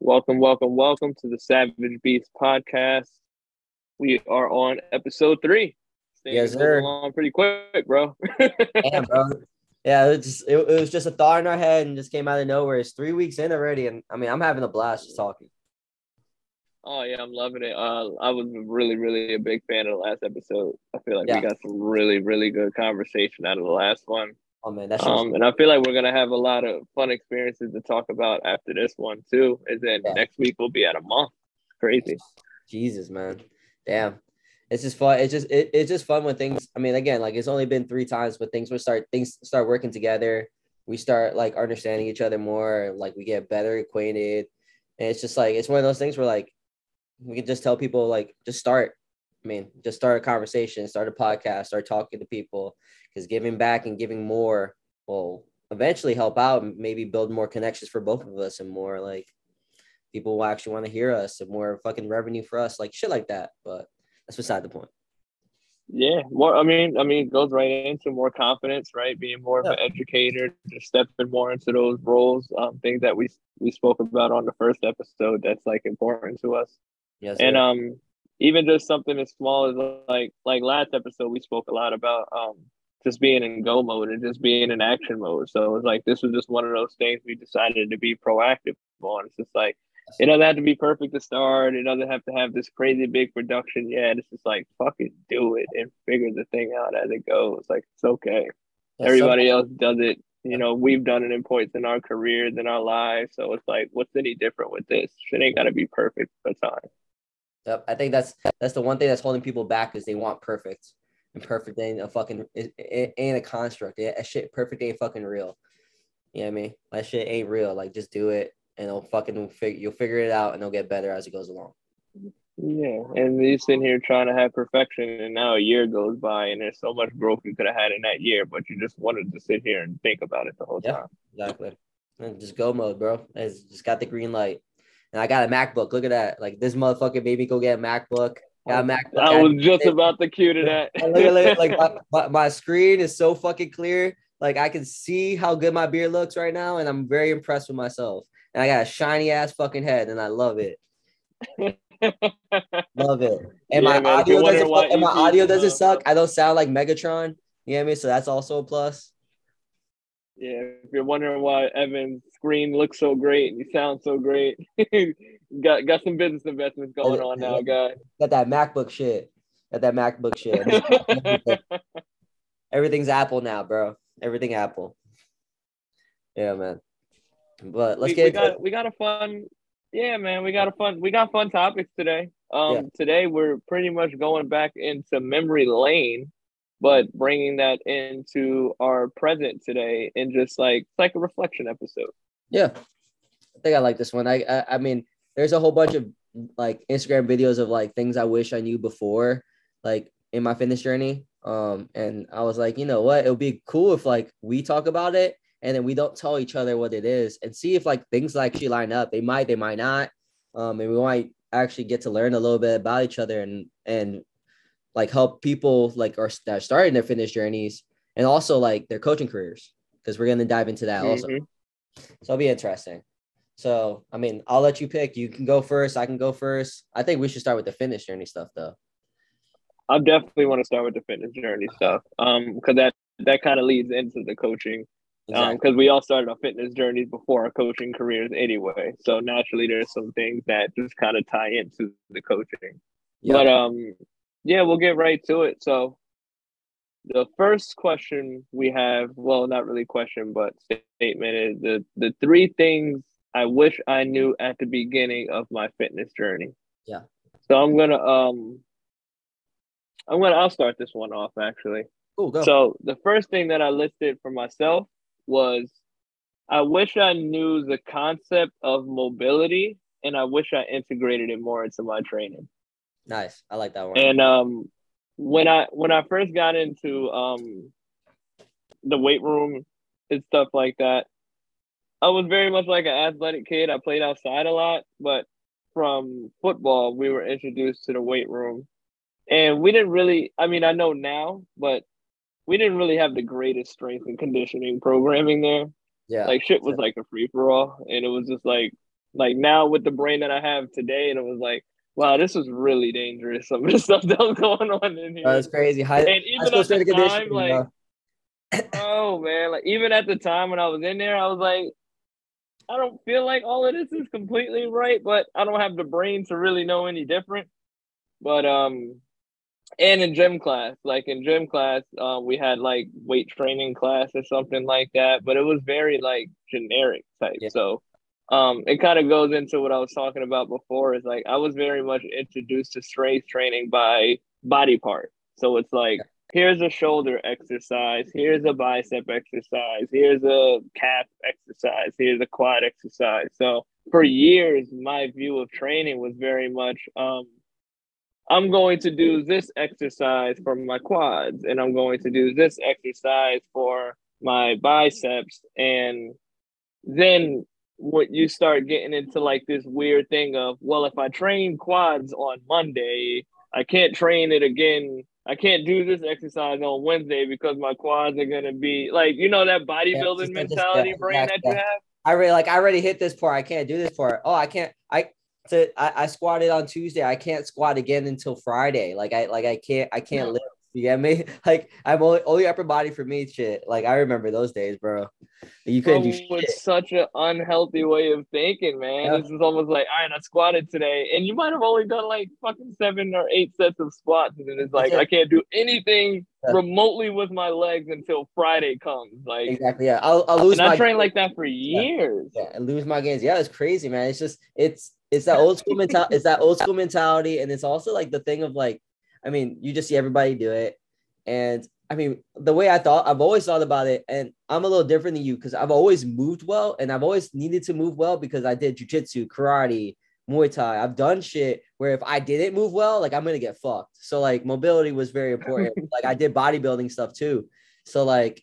Welcome, welcome, welcome to the Savage Beast podcast. We are on episode three. Things Yes, sir. Along pretty quick, bro. Damn, bro. Yeah, it was, just, it, it was just a thought in our head and just came out of nowhere. It's three weeks in already, and I mean, I'm having a blast just talking. oh yeah, I'm loving it. Uh, I was really, really a big fan of the last episode. I feel like Yeah. we got some really, really good conversation out of the last one. Oh man, that shit was Um, and I feel like we're gonna have a lot of fun experiences to talk about after this one too. And then Yeah. next week we'll be at a month. Crazy. Jesus, man. Damn. It's just fun. It's just it, it's just fun when things. I mean, again, like it's only been three times, but things will start things start working together. We start like understanding each other more. Like we get better acquainted, and it's just like it's one of those things where like we can just tell people like just start. I mean, just start a conversation, start a podcast, start talking to people, because giving back and giving more will eventually help out and maybe build more connections for both of us and more like people will actually want to hear us and more fucking revenue for us, like shit like that. But that's beside the point. Yeah. More I mean, I mean, it goes right into more confidence, right? Being more of an educator, just stepping more into those roles, um, things that we we spoke about on the first episode that's like important to us. Yes. and sir. um even just something as small as like like last episode we spoke a lot about um just being in go mode and just being in action mode. So it's like this was just one of those things we decided to be proactive on. It's just like it doesn't have to be perfect to start. It doesn't have to have this crazy big production yet. It's just like fucking do it and figure the thing out as it goes. Like it's okay. Yeah, everybody else does it. You know we've done it in points in our careers in our lives. So it's like what's any different with this? It ain't gotta be perfect for time Yep. I think that's that's the one thing that's holding people back is they want perfect, and perfect ain't a fucking it, it ain't a construct. Yeah, that shit perfect ain't fucking real. You know what I mean? That shit ain't real. Like just do it, and it'll fucking figure you'll figure it out, and it'll get better as it goes along. Yeah, and you sitting here trying to have perfection, and now a year goes by, and there's so much growth you could have had in that year, but you just wanted to sit here and think about it the whole Yeah. time. Exactly. And just go mode, bro. It's just got the green light. And I got a MacBook. Look at that. Like this motherfucker made me go get a MacBook. A MacBook. I was just about to cue to that. Look at like my, my, my screen is so fucking clear. Like I can see how good my beard looks right now, and I'm very impressed with myself. And I got a shiny ass fucking head, and I love it. Love it. And Yeah, my man, audio doesn't fuck- and my audio doesn't suck. I don't sound like Megatron. You know what I mean? So that's also a plus. yeah, if you're wondering why Evan's screen looks so great and he sounds so great, got got some business investments going on now, guy. Got that MacBook shit. Got that MacBook shit. Everything's Apple now, bro. Everything Apple. Yeah, man. But let's we, get we got we got a fun yeah man we got a fun we got fun topics today um Yeah. today we're pretty much going back into memory lane but bringing that into our present today and just like it's like a reflection episode Yeah, I think I like this one. I, I I mean, there's a whole bunch of like Instagram videos of like things I wish I knew before, like in my fitness journey. Um, and I was like, you know what? It would be cool if like we talk about it and then we don't tell each other what it is and see if like things actually line up. They might, they might not. Um, and we might actually get to learn a little bit about each other and and like help people like are that are starting their fitness journeys and also like their coaching careers because we're gonna dive into that also. So it'll be interesting. So, I mean, I'll let you pick. You can go first. I can go first. I think we should start with the fitness journey stuff, though. i definitely want to start with the fitness journey stuff um because that that kind of leads into the coaching um because we all started our fitness journeys before our coaching careers anyway so naturally there's some things that just kind of tie into the coaching Yeah. But um, yeah, we'll get right to it. So, the first question we have, well, not really question, but statement is the the three things I wish I knew at the beginning of my fitness journey. Yeah. So I'm gonna um, I'm gonna I'll start this one off actually. cool. Go. So the first thing that I listed for myself was I wish I knew the concept of mobility and I wish I integrated it more into my training. nice. I like that one. And um when I when I first got into um the weight room and stuff like that, I was very much like an athletic kid. I played outside a lot, but from football we were introduced to the weight room. And we didn't really I mean I know now, but we didn't really have the greatest strength and conditioning programming there. yeah. Like shit was like a free for all and it was just like like now with the brain that I have today, and it was like, wow, this was really dangerous. Some of the stuff that was going on in here. That's crazy. High, and even at the time, like, oh man, like even at the time when I was in there, I was like, I don't feel like all of this is completely right, but I don't have the brain to really know any different. But um, and in gym class, like in gym class, um, we had like weight training class or something like that, but it was very like generic type. Yeah. So um, it kind of goes into what I was talking about before. Is like I was very much introduced to strength training by body part. So it's like here's a shoulder exercise, here's a bicep exercise, here's a calf exercise, here's a quad exercise. So for years, my view of training was very much um, I'm going to do this exercise for my quads, and I'm going to do this exercise for my biceps. And then what you start getting into like this weird thing of, well, if I train quads on Monday, I can't train it again. I can't do this exercise on Wednesday because my quads are gonna be like, you know, that bodybuilding yeah, mentality just, brain that you have. I really like I already hit this part. I can't do this part. Oh, I can't. I to I, I squatted on Tuesday. I can't squat again until Friday. Like I like I can't I can't live. Get me? Like I'm only only upper body for me. Shit. Like I remember those days, bro. You couldn't do shit. It's such an unhealthy way of thinking, man. Yeah. This is almost like, all right, I squatted today, and you might have only done like fucking seven or eight sets of squats, and then it's like I can't do anything yeah. remotely with my legs until Friday comes. Like exactly, yeah. I'll, I'll lose. And my I trained like that for years. Yeah, yeah, lose my gains. Yeah, it's crazy, man. It's just it's it's that old school mentality. It's that old school mentality, and it's also like the thing of like, I mean, you just see everybody do it, and I mean, the way I thought, I've always thought about it, and I'm a little different than you because I've always moved well, and I've always needed to move well because I did jujitsu, karate, Muay Thai. I've done shit where if I didn't move well, like I'm gonna get fucked. So like mobility was very important. like I did bodybuilding stuff too. So like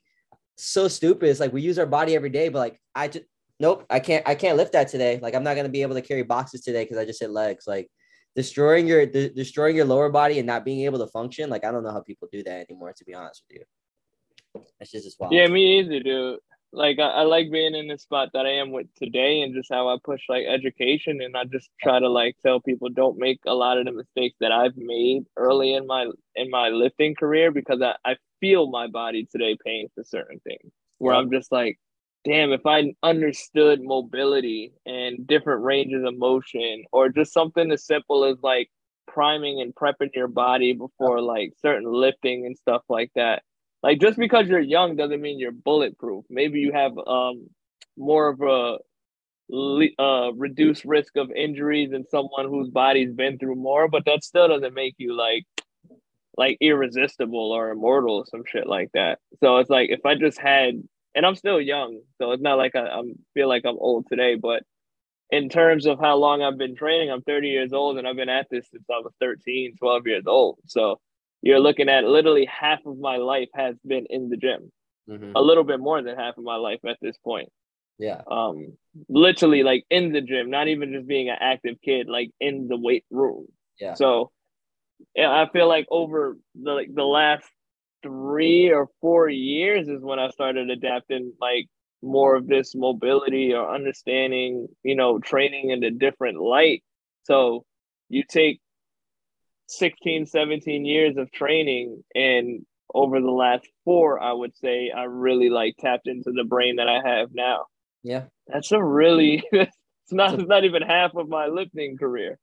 so stupid. It's like we use our body every day, but like I just nope, I can't I can't lift that today. Like I'm not gonna be able to carry boxes today because I just hit legs. Like destroying your de- destroying your lower body and not being able to function. Like I don't know how people do that anymore. To be honest with you, it's just as wild. Yeah, me either, dude. Like I, I like being in the spot that I am with today, and just how I push like education, and I just try to like tell people don't make a lot of the mistakes that I've made early in my in my lifting career because I, I feel my body today paying for certain things where yeah. I'm just like damn, if I understood mobility and different ranges of motion, or just something as simple as like priming and prepping your body before like certain lifting and stuff like that. Like just because you're young doesn't mean you're bulletproof. Maybe you have um more of a uh, reduced risk of injuries than someone whose body's been through more, but that still doesn't make you like like irresistible or immortal or some shit like that. So it's like if I just had and I'm still young, so it's not like I I'm, feel like I'm old today. But in terms of how long I've been training, I'm 30 years old, and I've been at this since I was 13, 12 years old. So you're looking at literally half of my life has been in the gym, mm-hmm. a little bit more than half of my life at this point. Yeah. Um, literally like in the gym, not even just being an active kid, like in the weight room. Yeah. So yeah, I feel like over the like the last three or four years is when I started adapting like more of this mobility or understanding, you know, training in a different light. So you take 16, 17 years of training and over the last four, I would say I really like tapped into the brain that I have now. Yeah. That's a really it's not it's not even half of my lifting career.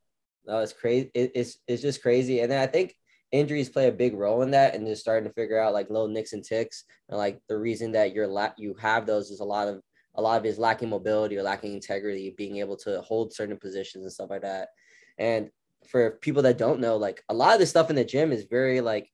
No, it's crazy. It, it's it's just crazy. And then I think injuries play a big role in that and just starting to figure out like little nicks and ticks and like the reason that you're la- you have those is a lot of a lot of is lacking mobility or lacking integrity being able to hold certain positions and stuff like that. And for people that don't know like a lot of the stuff in the gym is very like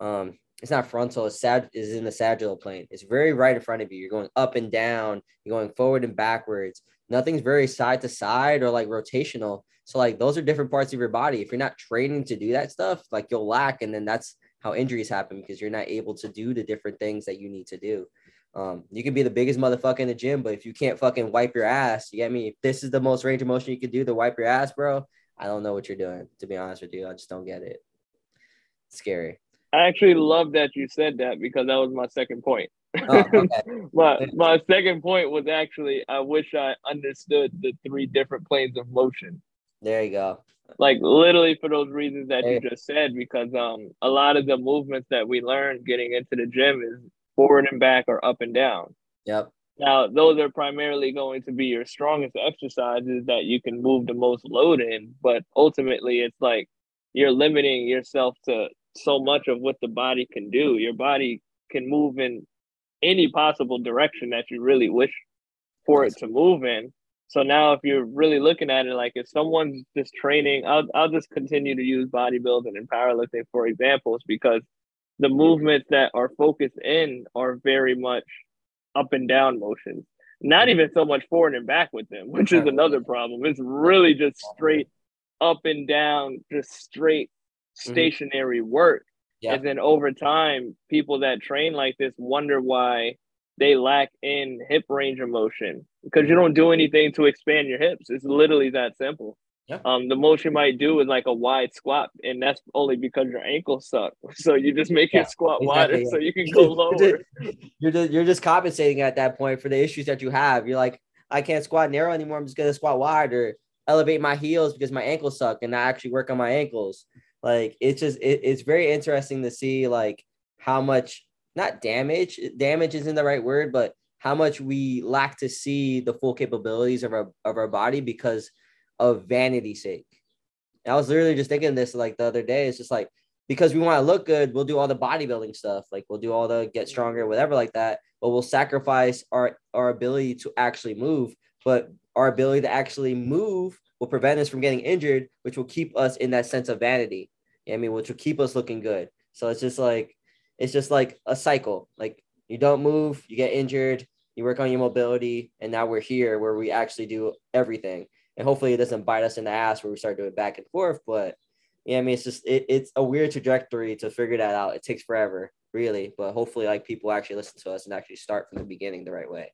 um it's not frontal it's sad is in the sagittal plane. It's very right in front of you. You're going up and down you're going forward and backwards nothing's very side to side or like rotational so like those are different parts of your body. If you're not training to do that stuff, like you'll lack, and then that's how injuries happen because you're not able to do the different things that you need to do. Um, you can be the biggest motherfucker in the gym, but if you can't fucking wipe your ass, you get me? If this is the most range of motion you can do to wipe your ass, bro, I don't know what you're doing. To be honest with you, I just don't get it. It's scary. I actually love that you said that because that was my second point. Oh, okay. my my second point was actually I wish I understood the three different planes of motion. There you go. Like literally for those reasons that you just said, because um a lot of the movements that we learn getting into the gym is forward and back or up and down. Yep. Now those are primarily going to be your strongest exercises that you can move the most load in, but ultimately it's like you're limiting yourself to so much of what the body can do. Your body can move in any possible direction that you really wish for it to move in. So now if you're really looking at it like if someone's just training, I'll I'll just continue to use bodybuilding and powerlifting for examples because the movements that are focused in are very much up and down motions. Not even so much forward and back with them, which is another problem. It's really just straight up and down, just straight mm-hmm. stationary mm-hmm. work. Yeah. And then over time, people that train like this wonder why they lack in hip range of motion because you don't do anything to expand your hips. It's literally that simple. Yeah. Um, the most you might do is like a wide squat, and that's only because your ankles suck. So you just make yeah, your squat exactly, wider yeah. so you can go lower. You're just, you're just, you're just compensating at that point for the issues that you have. You're like, I can't squat narrow anymore. I'm just gonna squat wide or elevate my heels because my ankles suck, and I actually work on my ankles. Like it's just it, it's very interesting to see like how much not damage damage isn't the right word, but how much we lack to see the full capabilities of our of our body because of vanity sake. And I was literally just thinking this like the other day. It's just like because we want to look good, we'll do all the bodybuilding stuff, like we'll do all the get stronger, whatever like that. But we'll sacrifice our our ability to actually move. But our ability to actually move will prevent us from getting injured, which will keep us in that sense of vanity. I mean, which will keep us looking good. So it's just like it's just like a cycle. Like you don't move, you get injured, you work on your mobility, and now we're here where we actually do everything. And hopefully it doesn't bite us in the ass where we start doing back and forth. But yeah, I mean, it's just it, it's a weird trajectory to figure that out. It takes forever, really. But hopefully, like people actually listen to us and actually start from the beginning the right way.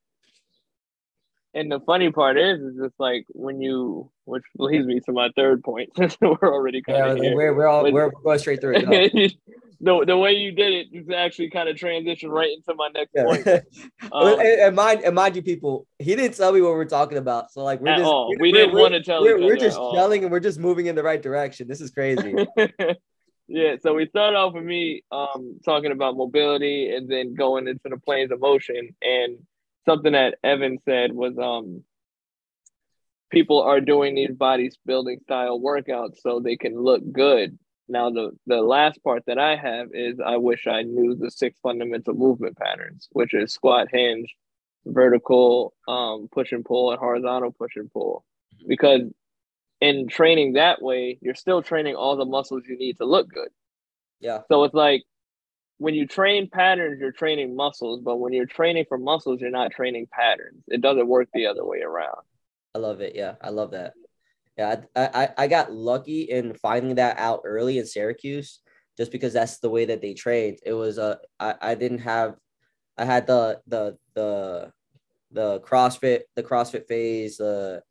And the funny part is, is just like when you, which leads me to my third point, since we're already kind of yeah, we're we're all we're going straight through it. the, the way you did it is actually kind of transition right into my next yeah. point. Um, and, and, mind and mind you, people, he didn't tell me what we're talking about. So like we're just all. we we're, didn't we're, want to tell. We're, we're just yelling and we're just moving in the right direction. This is crazy. yeah. So we started off with me um talking about mobility and then going into the planes of motion and something that Evan said was um people are doing these body building style workouts so they can look good. Now the the last part that I have is I wish I knew the six fundamental movement patterns, which is squat, hinge, vertical um, push and pull, and horizontal push and pull. Because in training that way, you're still training all the muscles you need to look good. Yeah. So it's like when you train patterns, you're training muscles, but when you're training for muscles, you're not training patterns. It doesn't work the other way around. I love it. Yeah, I love that. Yeah, I, I, I got lucky in finding that out early in Syracuse, just because that's the way that they trained. It was a uh, I, I didn't have, I had the the the the CrossFit the CrossFit phase, the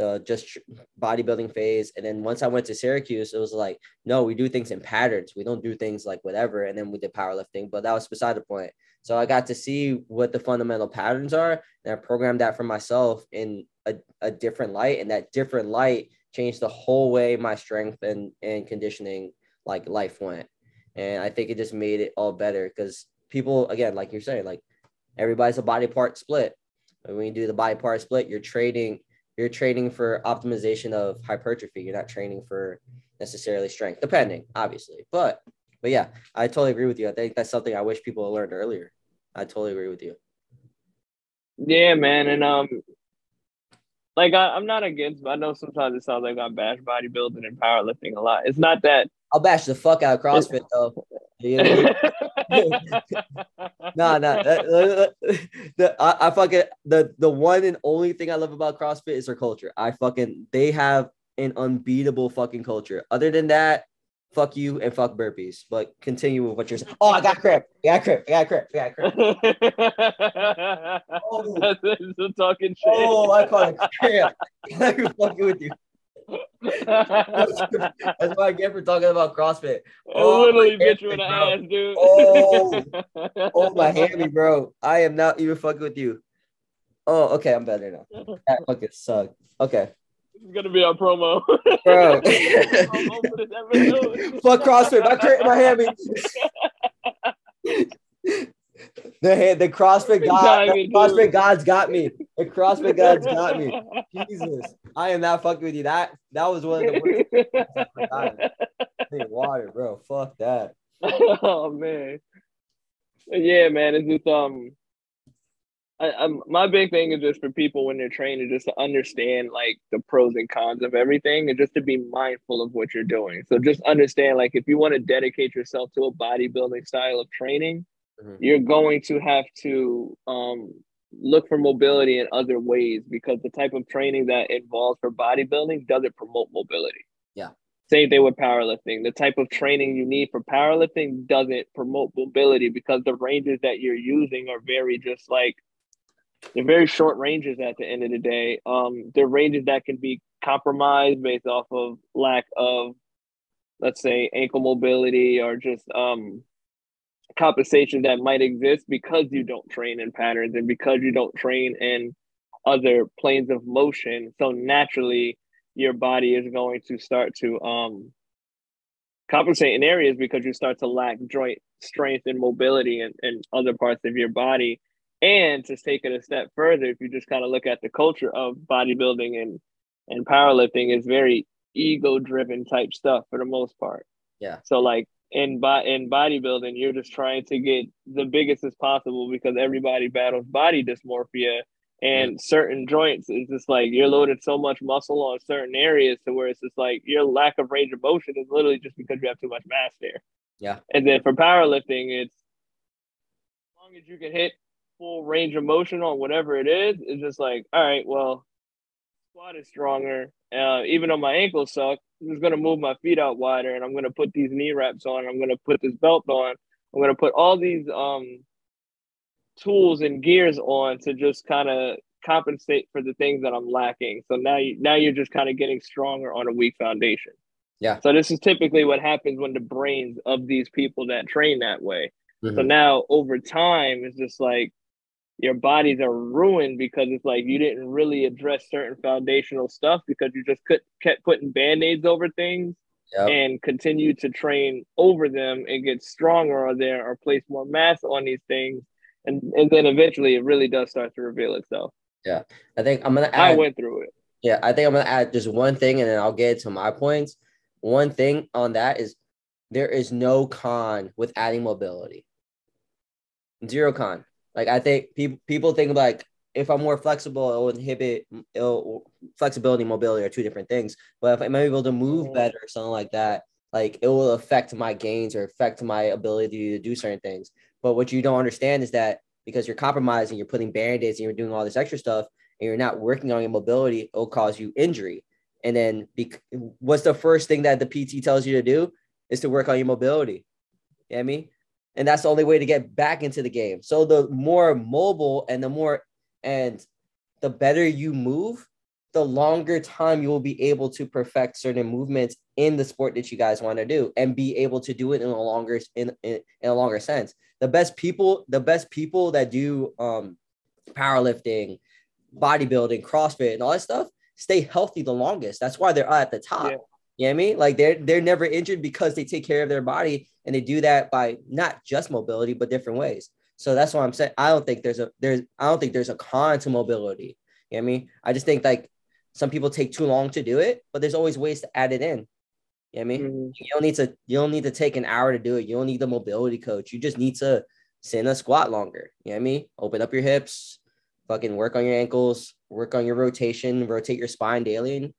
the just bodybuilding phase. And then once I went to Syracuse, it was like, no, we do things in patterns. We don't do things like whatever. And then we did powerlifting, but that was beside the point. So I got to see what the fundamental patterns are, and I programmed that for myself in a, a different light. And that different light changed the whole way my strength and, and conditioning like life went. And I think it just made it all better because people, again, like you're saying, like everybody's a body part split. When you do the body part split, you're trading you're training for optimization of hypertrophy. You're not training for necessarily strength, depending, obviously. But but yeah, I totally agree with you. I think that's something I wish people learned earlier. I totally agree with you. Yeah, man, and um, like I, am not against, but I know sometimes it sounds like I bash bodybuilding and powerlifting a lot. It's not that I'll bash the fuck out of CrossFit though. no, no. The, I, I fucking the the one and only thing I love about CrossFit is their culture. I fucking they have an unbeatable fucking culture. Other than that, fuck you and fuck burpees. But continue with what you're saying. Oh, I got crap. I got crap. I got crap. I got crap. oh. That's talking shit. Oh, I call it crap. I'm fucking with you. That's why I get for talking about CrossFit. Oh, literally bit you in the bro. ass, dude. Oh, oh my hammy, bro. I am not even fucking with you. Oh, okay, I'm better now. That fucking sucked. Okay. This is gonna be our promo. Bro. Fuck CrossFit. My, my hammy. The the CrossFit God, the CrossFit God's got me. The CrossFit God's got me. Jesus, I am not fucking with you. That that was one of the worst. Water, bro. Fuck that. Oh man. Yeah, man. It's just um. I, I'm, my big thing is just for people when they're training, just to understand like the pros and cons of everything, and just to be mindful of what you're doing. So just understand, like, if you want to dedicate yourself to a bodybuilding style of training, mm-hmm. you're going to have to um, look for mobility in other ways because the type of training that involves for bodybuilding doesn't promote mobility. Yeah. Same thing with powerlifting. The type of training you need for powerlifting doesn't promote mobility because the ranges that you're using are very just like they're very short ranges at the end of the day. Um, they're ranges that can be compromised based off of lack of, let's say, ankle mobility or just um, compensation that might exist because you don't train in patterns and because you don't train in other planes of motion. So naturally, your body is going to start to um, compensate in areas because you start to lack joint strength and mobility in, in other parts of your body. And to take it a step further, if you just kind of look at the culture of bodybuilding and and powerlifting, is very ego driven type stuff for the most part. Yeah. So like in bo- in bodybuilding, you're just trying to get the biggest as possible because everybody battles body dysmorphia and certain joints is just like you're loaded so much muscle on certain areas to where it's just like your lack of range of motion is literally just because you have too much mass there. Yeah. And then for powerlifting, it's as long as you can hit full range of motion on whatever it is, it's just like, all right, well, squat is stronger. Uh, even though my ankles suck, I'm just gonna move my feet out wider, and I'm gonna put these knee wraps on. I'm gonna put this belt on. I'm gonna put all these um tools and gears on to just kind of compensate for the things that I'm lacking. So now you now you're just kind of getting stronger on a weak foundation. Yeah. So this is typically what happens when the brains of these people that train that way. Mm-hmm. So now over time, it's just like your bodies are ruined because it's like you didn't really address certain foundational stuff because you just could, kept putting band-aids over things yep. and continue to train over them and get stronger or there or place more mass on these things. And and then eventually it really does start to reveal itself. Yeah. I think i'm gonna add, i went through it. Yeah i think i'm gonna add just one thing and then i'll get to my points. One thing on that is there is no con with adding mobility. Zero con like I think people people think like if I'm more flexible, it'll inhibit it'll, flexibility, mobility are two different things. But if I'm able to move better or something like that, like it will affect my gains or affect my ability to do certain things. But what you don't understand is that because you're compromising, you're putting band-aids and you're doing all this extra stuff and you're not working on your mobility, it'll cause you injury. And then be, what's the first thing that the PT tells you to do is to work on your mobility. You know I mean? And that's the only way to get back into the game. So the more mobile and the more and the better you move, the longer time you will be able to perfect certain movements in the sport that you guys want to do and be able to do it in a longer in, in, in a longer sense. The best people, the best people that do um powerlifting, bodybuilding, CrossFit, and all that stuff stay healthy the longest. That's why they're at the top. Yeah. You know what I mean? Like they're they're never injured because they take care of their body and they do that by not just mobility but different ways. So that's why I'm saying I don't think there's a there's I don't think there's a con to mobility. You know what I mean? I just think like some people take too long to do it, but there's always ways to add it in. You know what I mean? Mm-hmm. You don't need to you don't need to take an hour to do it. You don't need the mobility coach. You just need to sit in a squat longer. You know what I mean? Open up your hips, fucking work on your ankles, work on your rotation, rotate your spine daily, and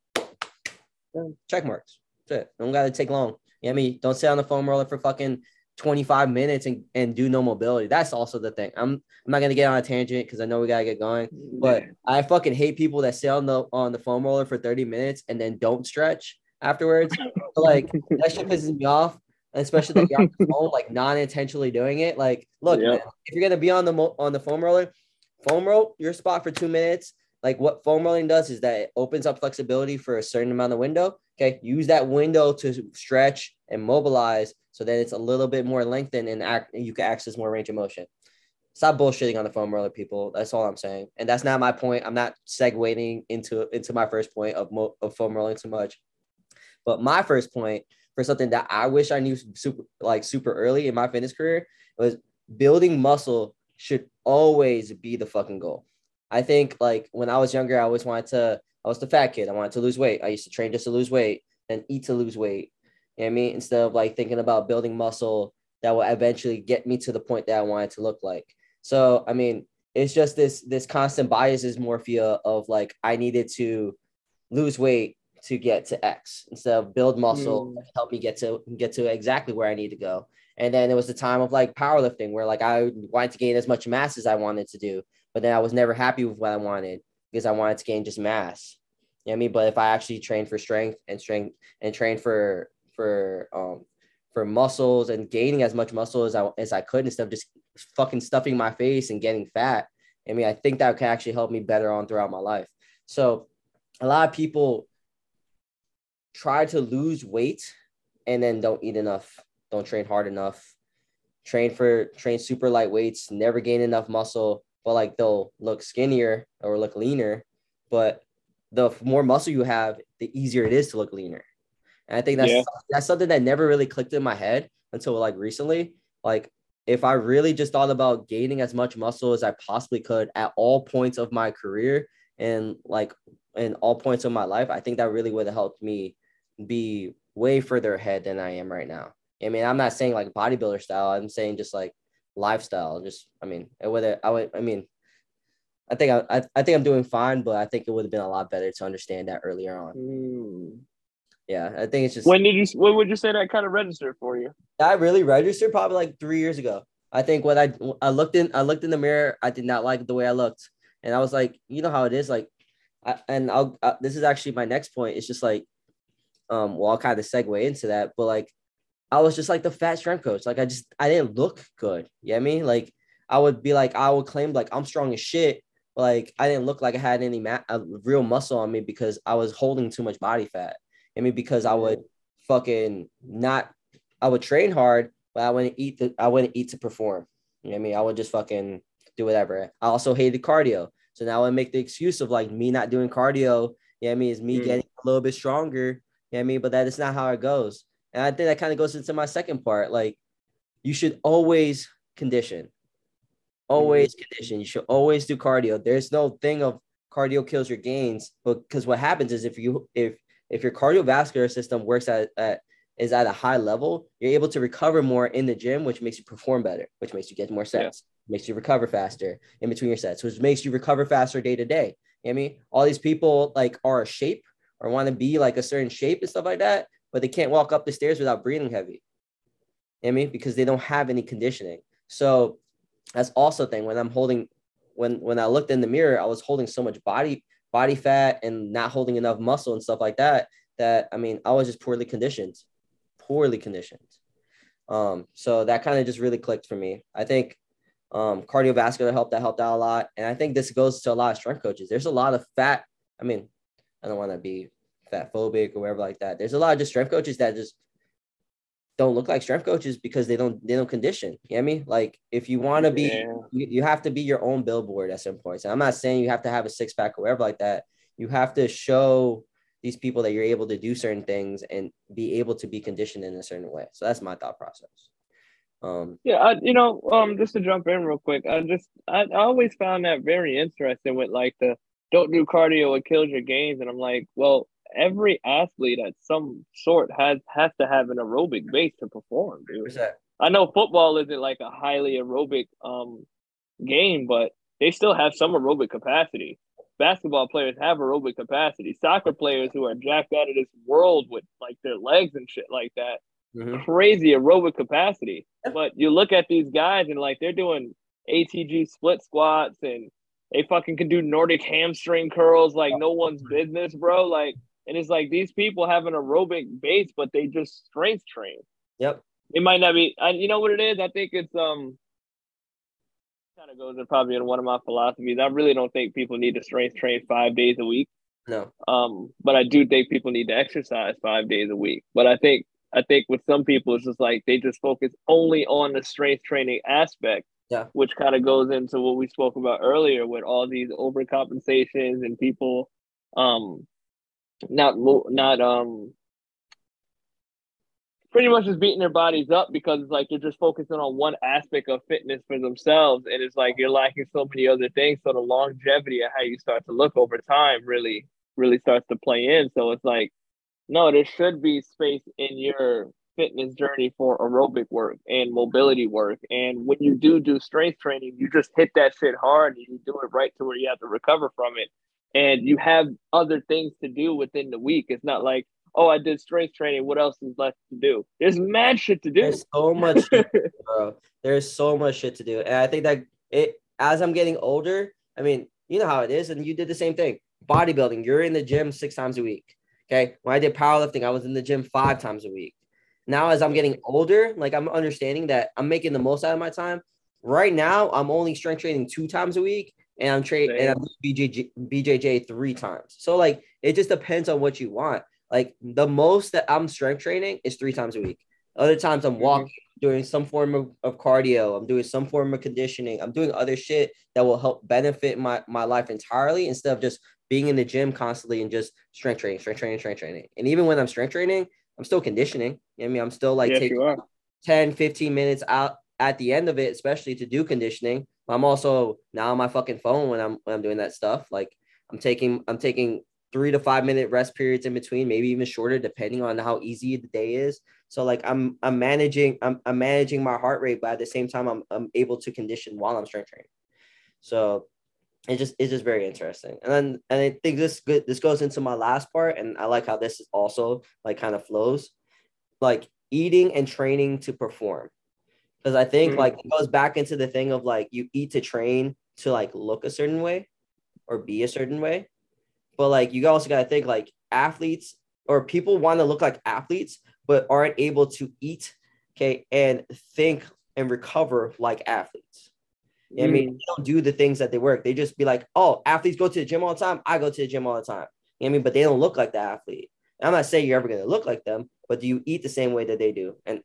check marks. That's it. Don't gotta take long. You know I mean? Don't sit on the foam roller for fucking 25 minutes and, and do no mobility. That's also the thing. I'm I'm not gonna get on a tangent because I know we gotta get going. But I fucking hate people that sit on the on the foam roller for 30 minutes and then don't stretch afterwards. like that shit pisses me off. Especially on the phone, like non-intentionally doing it. Like, look, yep. man, if you're gonna be on the mo- on the foam roller, foam roll your spot for two minutes, like what foam rolling does is that it opens up flexibility for a certain amount of window. Okay, use that window to stretch and mobilize so that it's a little bit more lengthened and act you can access more range of motion. Stop bullshitting on the foam roller, people. That's all I'm saying. And that's not my point. I'm not segueing into into my first point of mo- of foam rolling too much. But my first point for something that I wish I knew super like super early in my fitness career was building muscle should always be the fucking goal. I think like when I was younger, I always wanted to, I was the fat kid. I wanted to lose weight. I used to train just to lose weight and eat to lose weight. You know what I mean? Instead of like thinking about building muscle that will eventually get me to the point that I wanted to look like. So, I mean, it's just this this constant biases morphia of like I needed to lose weight to get to X instead of build muscle mm. help me get to get to exactly where I need to go. And then it was the time of like powerlifting where like I wanted to gain as much mass as I wanted to do, but then I was never happy with what I wanted because I wanted to gain just mass. You know what I mean? But if I actually train for strength and strength and train for for um for muscles and gaining as much muscle as I as I could instead of just fucking stuffing my face and getting fat. I mean, I think that can actually help me better on throughout my life. So a lot of people try to lose weight and then don't eat enough, don't train hard enough, train for train super light weights, never gain enough muscle, but like they'll look skinnier or look leaner. But the more muscle you have, the easier it is to look leaner. And I think that's yeah. that's something that never really clicked in my head until like recently. Like if I really just thought about gaining as much muscle as I possibly could at all points of my career and like in all points of my life, I think that really would have helped me be way further ahead than I am right now. I mean, I'm not saying like bodybuilder style. I'm saying just like lifestyle. Just, I mean, whether I would, I mean, I think I, I, I think I'm doing fine, but I think it would have been a lot better to understand that earlier on. Mm. Yeah, I think it's just. When did you? When would you say that kind of registered for you? I really registered probably like three years ago. I think when I I looked in I looked in the mirror, I did not like the way I looked, and I was like, you know how it is, like, I, and I'll uh, this is actually my next point. It's just like um, well, I'll kind of segue into that, but like I was just like the fat strength coach. Like I just I didn't look good. You know I mean? Like I would be like, I would claim like I'm strong as shit. But like I didn't look like I had any ma- real muscle on me because I was holding too much body fat. I mean, because I would fucking not I would train hard, but I wouldn't eat the I wouldn't eat to perform. You know what I mean? I would just fucking do whatever. I also hated cardio. So now I make the excuse of like me not doing cardio. Yeah, you know I mean, is me mm. getting a little bit stronger you know what I mean? But that is not how it goes. And I think that kind of goes into my second part. Like you should always condition. Always mm-hmm. condition. You should always do cardio. There's no thing of cardio kills your gains, but because what happens is if you if if your cardiovascular system works at, at is at a high level, you're able to recover more in the gym, which makes you perform better, which makes you get more sets, yeah. makes you recover faster in between your sets, which makes you recover faster day to day. You know I mean? All these people like are a shape or want to be like a certain shape and stuff like that, but they can't walk up the stairs without breathing heavy. You know I mean, because they don't have any conditioning. So that's also thing when I'm holding when when I looked in the mirror, I was holding so much body body fat and not holding enough muscle and stuff like that. That I mean, I was just poorly conditioned, poorly conditioned. Um, so that kind of just really clicked for me. I think um, cardiovascular help that helped out a lot, and I think this goes to a lot of strength coaches. There's a lot of fat. I mean, I don't want to be fat phobic or whatever like that. There's a lot of just strength coaches that just don't look like strength coaches because they don't they don't condition. You know what I mean? Like if you want to be, yeah. you, you have to be your own billboard at some points. And I'm not saying you have to have a six pack or whatever like that. You have to show these people that you're able to do certain things and be able to be conditioned in a certain way. So that's my thought process. Um, yeah, I, you know, um, just to jump in real quick, I just I, I always found that very interesting with like the don't do cardio, it kills your gains. And I'm like, well, every athlete at some sort has has to have an aerobic base to perform, dude. I know football isn't like a highly aerobic um game, but they still have some aerobic capacity. Basketball players have aerobic capacity. Soccer players who are jacked out of this world with like their legs and shit like that. Mm-hmm. Crazy aerobic capacity. But you look at these guys and like they're doing ATG split squats and they fucking can do Nordic hamstring curls like no one's business, bro. Like, and it's like these people have an aerobic base, but they just strength train. Yep. It might not be. I, you know what it is? I think it's um. kind of goes in probably in one of my philosophies. I really don't think people need to strength train five days a week. No. Um, but I do think people need to exercise five days a week. But I think I think with some people it's just like they just focus only on the strength training aspect. Yeah. Which kind of goes into what we spoke about earlier with all these overcompensations and people um not not um pretty much just beating their bodies up because it's like they're just focusing on one aspect of fitness for themselves. And it's like you're lacking so many other things. So the longevity of how you start to look over time really really starts to play in. So it's like no there should be space in your fitness journey for aerobic work and mobility work. And when you do do strength training you just hit that shit hard and you do it right to where you have to recover from it and you have other things to do within the week it's not like oh, I did strength training. What else is left to do? There's mad shit to do. There's so much, do, bro. There's so much shit to do, and I think that it as I'm getting older. I mean, you know how it is, and you did the same thing. Bodybuilding, you're in the gym six times a week. Okay, when I did powerlifting, I was in the gym five times a week. Now, as I'm getting older, like I'm understanding that I'm making the most out of my time. Right now, I'm only strength training two times a week, and I'm training and I'm BJJ, BJJ three times. So like, it just depends on what you want. Like the most that I'm strength training is three times a week. Other times I'm mm-hmm. walking, mm-hmm. doing some form of, of cardio. I'm doing some form of conditioning. I'm doing other shit that will help benefit my, my life entirely instead of just being in the gym constantly and just strength training, strength training, strength training. And even when I'm strength training, I'm still conditioning. You know I mean, I'm still like yes, taking 10, 15 minutes out at the end of it, especially to do conditioning. I'm also now on my fucking phone when I'm when I'm doing that stuff. Like I'm taking I'm taking three to five minute rest periods in between, maybe even shorter, depending on how easy the day is. So like I'm I'm managing I'm, I'm managing my heart rate, but at the same time I'm I'm able to condition while I'm strength training. So it just it's just very interesting. And then and I think this good this goes into my last part, and I like how this is also like kind of flows, like eating and training to perform. Because I think mm-hmm. like it goes back into the thing of like you eat to train to like look a certain way or be a certain way. But like you also got to think like athletes or people want to look like athletes but aren't able to eat okay and think and recover like athletes. Mm. i mean? Mm. they don't do the things that they work. They just be like oh athletes go to the gym all the time. I go to the gym all the time. You know I mean? But they don't look like the athlete. I'm not saying you're ever going to look like them but do you eat the same way that they do? And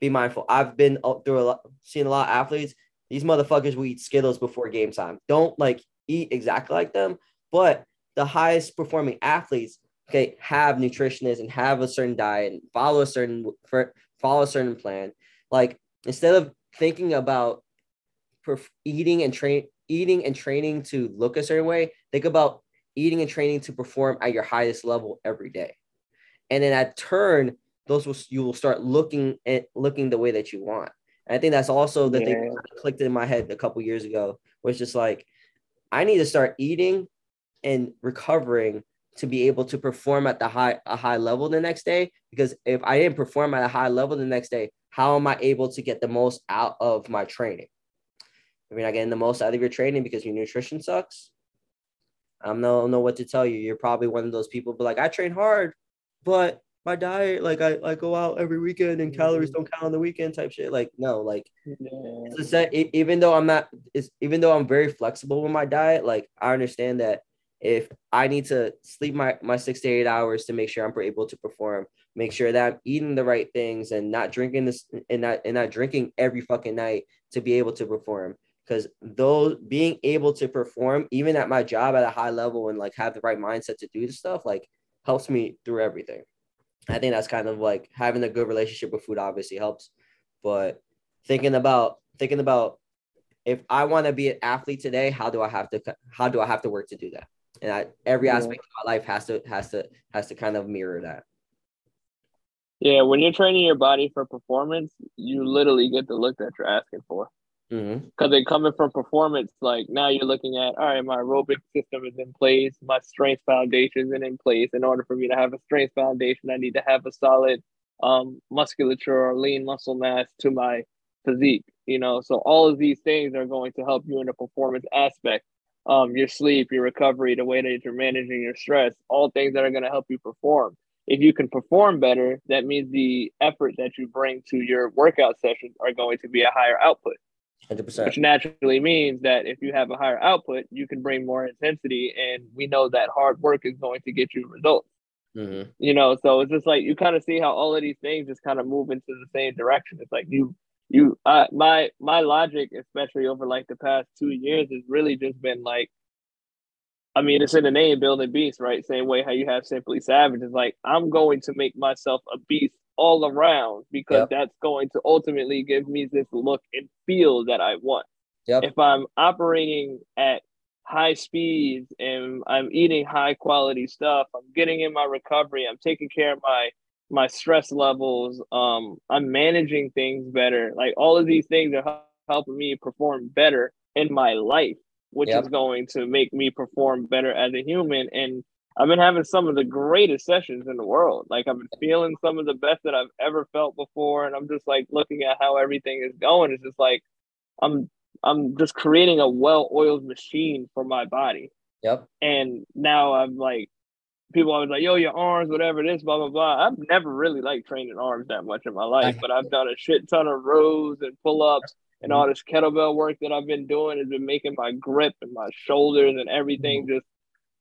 be mindful. I've been uh, through a lot seen a lot of athletes. These motherfuckers will eat skittles before game time. Don't like eat exactly like them but the highest performing athletes okay have nutritionists and have a certain diet and follow a certain follow a certain plan. Like instead of thinking about eating and train eating and training to look a certain way think about eating and training to perform at your highest level every day. And then at turn those will you will start looking at looking the way that you want and i think that's also the yeah. thing that clicked in my head a couple years ago was just like i need to start eating and recovering to be able to perform at the high a high level the next day because if I didn't perform at a high level the next day, how am I able to get the most out of my training? If you're not getting the most out of your training because your nutrition sucks, I don't know, know what to tell you. You're probably one of those people, but like I train hard, but my diet, like I, I go out every weekend and calories mm-hmm. don't count on the weekend type shit. Like, no, like yeah. even though I'm not, it's, even though I'm very flexible with my diet, like I understand that if I need to sleep my, my six to eight hours to make sure I'm able to perform, make sure that I'm eating the right things and not drinking this and not and not drinking every fucking night to be able to perform. Because those being able to perform, even at my job at a high level and like have the right mindset to do the stuff, like helps me through everything. I think that's kind of like having a good relationship with food obviously helps. But thinking about thinking about if I want to be an athlete today, how do I have to how do I have to work to do that? and I, every aspect of my life has to has to has to kind of mirror that. Yeah, when you're training your body for performance, you literally get the look that you're asking for. Because mm-hmm. they coming from performance, like now you're looking at, all right, my aerobic system is in place, my strength foundation is in place. In order for me to have a strength foundation, I need to have a solid um, musculature or lean muscle mass to my physique. You know, so all of these things are going to help you in the performance aspect um, your sleep, your recovery, the way that you're managing your stress, all things that are going to help you perform. If you can perform better, that means the effort that you bring to your workout sessions are going to be a higher output. 100%. which naturally means that if you have a higher output, you can bring more intensity, and we know that hard work is going to get you results. Mm-hmm. You know, so it's just like you kind of see how all of these things just kind of move into the same direction. It's like you, you, uh, my my logic, especially over like the past two years, has really just been like, I mean, it's in the name, building beast, right? Same way how you have simply savage. It's like I'm going to make myself a beast all around because Yep. that's going to ultimately give me this look and feel that I want Yep. if I'm operating at high speeds and I'm eating high quality stuff, I'm getting in my recovery, I'm taking care of my my stress levels, um, I'm managing things better. Like all of these things are helping me perform better in my life, which Yep. is going to make me perform better as a human. And I've been having some of the greatest sessions in the world. Like I've been feeling some of the best that I've ever felt before. And I'm just like looking at how everything is going. It's just like I'm I'm just creating a well-oiled machine for my body. Yep. And now I'm like, people always like, yo, your arms, whatever it is, blah blah blah. I've never really liked training arms that much in my life, but I've done a shit ton of rows and pull-ups and Mm-hmm. all this kettlebell work that I've been doing has been making my grip and my shoulders and everything Mm-hmm. just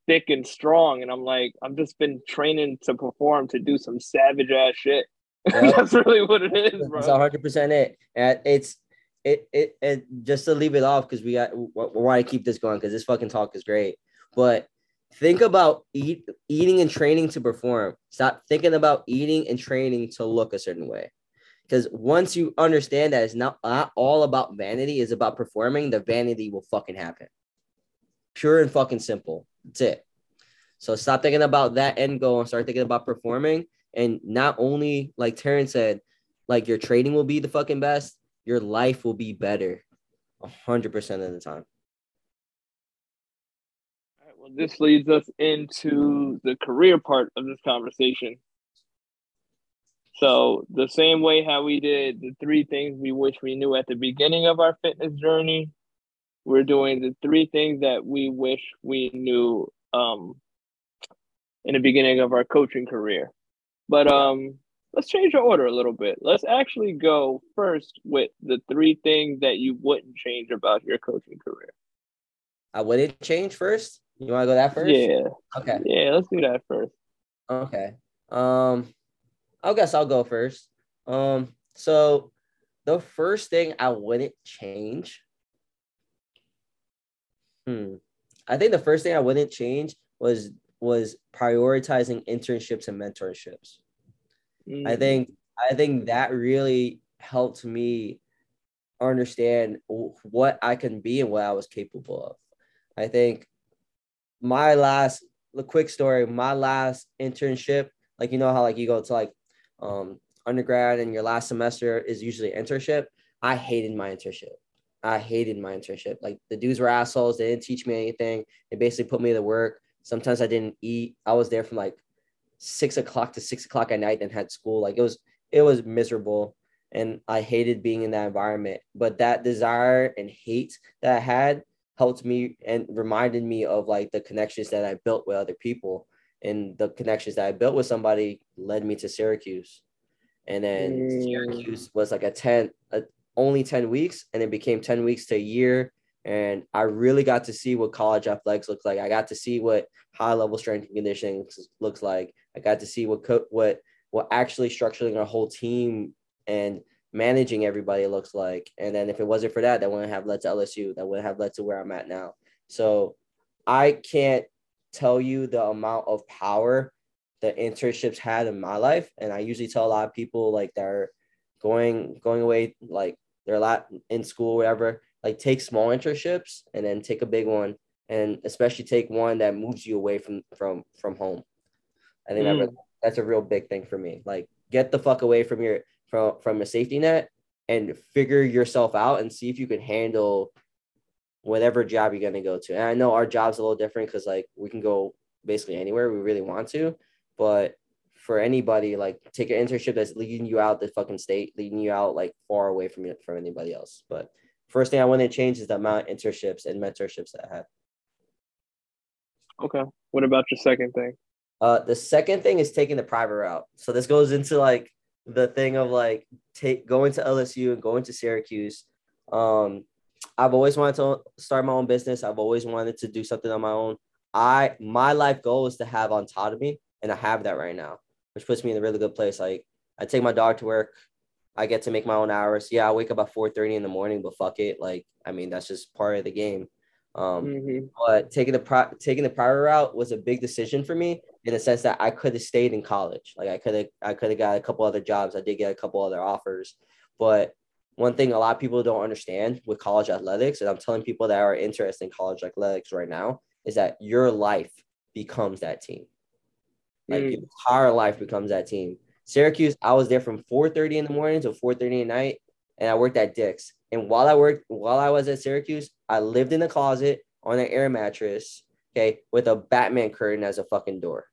thick and strong. And I'm like, I've just been training to perform to do some savage ass shit. Yep. That's really what it is, bro. That's hundred percent it. And it's it it it just to leave it off because we got we want to keep this going because this fucking talk is great. But think about eat eating and training to perform. Stop thinking about eating and training to look a certain way. Because once you understand that it's not, not all about vanity, it's about performing, the vanity will fucking happen. Pure and fucking simple. That's it. So stop thinking about that end goal and start thinking about performing. And not only, like Terrance said, like your trading will be the fucking best, your life will be better hundred percent of the time. All right, well, this leads us into the career part of this conversation. So, the same way how we did the three things we wish we knew at the beginning of our fitness journey, we're doing the three things that we wish we knew um, in the beginning of our coaching career. But um, let's change the order a little bit. Let's actually go first with the three things that you wouldn't change about your coaching career. I wouldn't change first. You want to go that first? Yeah, Okay. yeah, let's do that first. Okay. Um, I guess I'll go first. Um, so the first thing I wouldn't change. Hmm. I think the first thing I wouldn't change was was prioritizing internships and mentorships. I Mm. think I think that really helped me understand what I can be and what I was capable of. I think my last the quick story, my last internship, like you know how like you go to like um undergrad and your last semester is usually internship. I hated my internship. I hated my internship. Like the dudes were assholes. They didn't teach me anything. They basically put me to work. Sometimes I didn't eat. I was there from like six o'clock to six o'clock at night and had school. Like it was it was miserable. And I hated being in that environment. But that desire and hate that I had helped me and reminded me of like the connections that I built with other people. And the connections that I built with somebody led me to Syracuse. And then Mm. Syracuse was like a 10, a, only 10 weeks, and it became 10 weeks to a year. And I really got to see what college athletics looks like. I got to see what high level strength and conditioning looks- like. I got to see what co- what what actually structuring a whole team and managing everybody looks like. And then if it wasn't for that, that wouldn't have led to LSU. That wouldn't have led to where I'm at now. So I can't tell you the amount of power the internships had in my life. And I usually tell a lot of people like they're going going away, like they're a lot in school, whatever. Like take small internships and then take a big one, and especially take one that moves you away from from from home. I think that Mm. really- that's a real big thing for me. Like get the fuck away from your from from a safety net and figure yourself out and see if you can handle whatever job you're gonna go to. And I know our job's a little different because like we can go basically anywhere we really want to, but for anybody, like take an internship that's leading you out the fucking state, leading you out like far away from from anybody else. But first thing I want to change is the amount of internships and mentorships that I have. Okay. What about your second thing? Uh, the second thing is taking the private route. So this goes into like the thing of like take going to LSU and going to Syracuse. Um, I've always wanted to start my own business. I've always wanted to do something on my own. I my life goal is to have autonomy, and I have that right now, which puts me in a really good place. Like I take my dog to work. I get to make my own hours. Yeah, I wake up at 4:30 in the morning, but fuck it. Like, I mean, that's just part of the game. Um, mm-hmm. but taking the pri- taking the private route was a big decision for me in the sense that I could have stayed in college. Like I could have I could have got a couple other jobs. I did get a couple other offers, but one thing a lot of people don't understand with college athletics, and I'm telling people that are interested in college athletics right now, is that your life becomes that team. Like mm. your entire life becomes that team. Syracuse, I was there from 4:30 in the morning to 4:30 at night, and I worked at Dick's. And while I worked, while I was at Syracuse, I lived in a closet on an air mattress, okay, with a Batman curtain as a fucking door.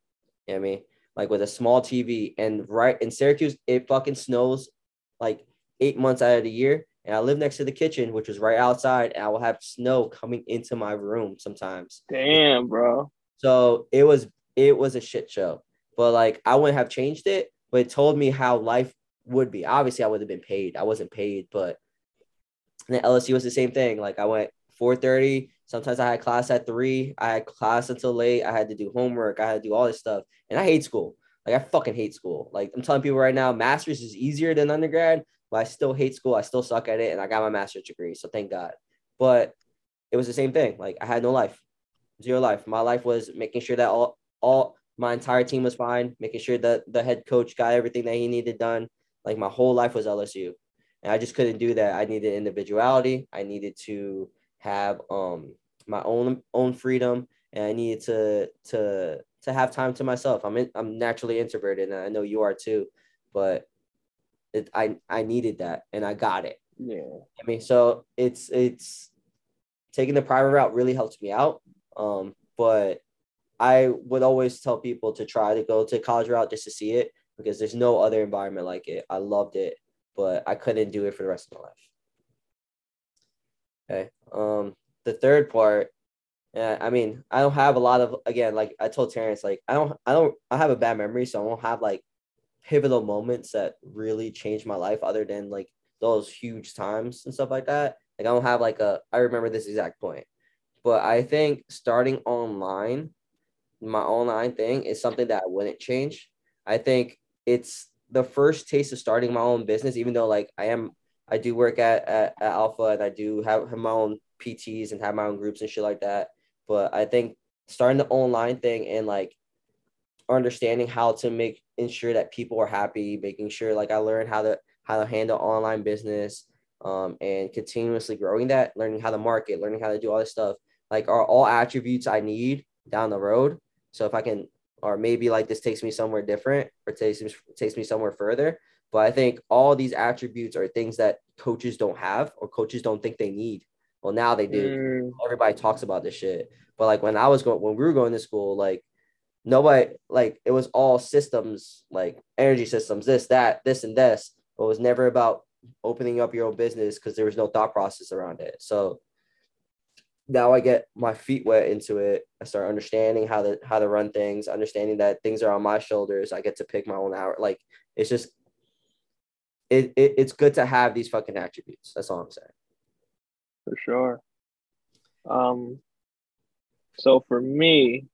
You know what I mean? Like with a small TV. And right in Syracuse, it fucking snows like eight months out of the year. And I live next to the kitchen, which was right outside, and I will have snow coming into my room sometimes. Damn, bro. So it was it was a shit show. But like I wouldn't have changed it, but it told me how life would be. Obviously, I would have been paid. I wasn't paid, but and then LSU was the same thing. Like I went 4:30. Sometimes I had class at three. I had class until late. I had to do homework. I had to do all this stuff. And I hate school. Like I fucking hate school. Like I'm telling people right now, master's is easier than undergrad, but I still hate school. I still suck at it. And I got my master's degree. So thank God. But it was the same thing. Like I had no life. Zero life. My life was making sure that all all my entire team was fine, making sure that the head coach got everything that he needed done. Like my whole life was LSU and I just couldn't do that. I needed individuality. I needed to have um my own own freedom, and I needed to to to have time to myself. I'm in, I'm naturally introverted, and I know you are too, but it, I I needed that, and I got it. Yeah. I mean, so it's it's taking the private route really helps me out. Um, but I would always tell people to try to go to college route just to see it because there's no other environment like it. I loved it but I couldn't do it for the rest of my life. Okay. Um, the third part, yeah, I mean, I don't have a lot of again, like I told Terrance, like I don't, I don't, I have a bad memory, so I won't have like pivotal moments that really changed my life, other than like those huge times and stuff like that. Like I don't have like a, I remember this exact point, but I think starting online, my online thing is something that I wouldn't change. I think it's the first taste of starting my own business, even though like I am, I do work at, at, at Alpha and I do have, have my own PTs and have my own groups and shit like that. But I think starting the online thing and like understanding how to make ensure that people are happy, making sure like I learned how to how to handle online business, um, and continuously growing that, learning how to market, learning how to do all this stuff, like are all attributes I need down the road. So if I can or maybe like this takes me somewhere different or takes me, takes me somewhere further. But I think all these attributes are things that coaches don't have or coaches don't think they need. Well, now they do. Mm. Everybody talks about this shit. But like when I was going, when we were going to school, like nobody, like it was all systems, like energy systems, this, that, this, and this. But it was never about opening up your own business because there was no thought process around it. So now I get my feet wet into it. I start understanding how to how to run things, understanding that things are on my shoulders. I get to pick my own hour. Like it's just it, it it's good to have these fucking attributes. That's all I'm saying. For sure. Um so for me,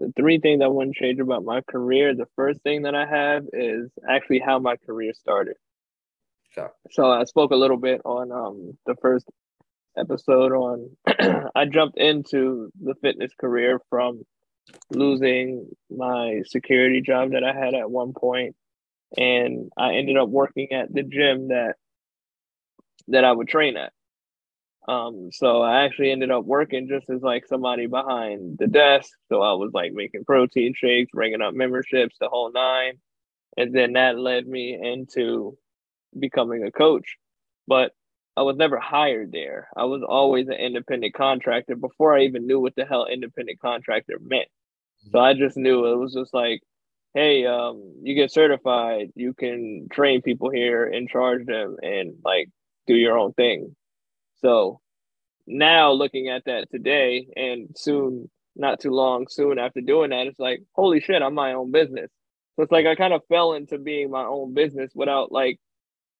the three things I wouldn't change about my career, the first thing that I have is actually how my career started. So I spoke a little bit on um the first episode on I jumped into the fitness career from losing my security job that I had at one point and I ended up working at the gym that that I would train at. Um, so I actually ended up working just as like somebody behind the desk. So I was like making protein shakes, ringing up memberships, the whole nine. And then that led me into becoming a coach. But I was never hired there. I was always an independent contractor before I even knew what the hell independent contractor meant. So I just knew it was just like, hey, um, you get certified, you can train people here and charge them and like do your own thing. So now looking at that today and soon, not too long, soon after doing that, it's like, holy shit, I'm my own business. So it's like I kind of fell into being my own business without like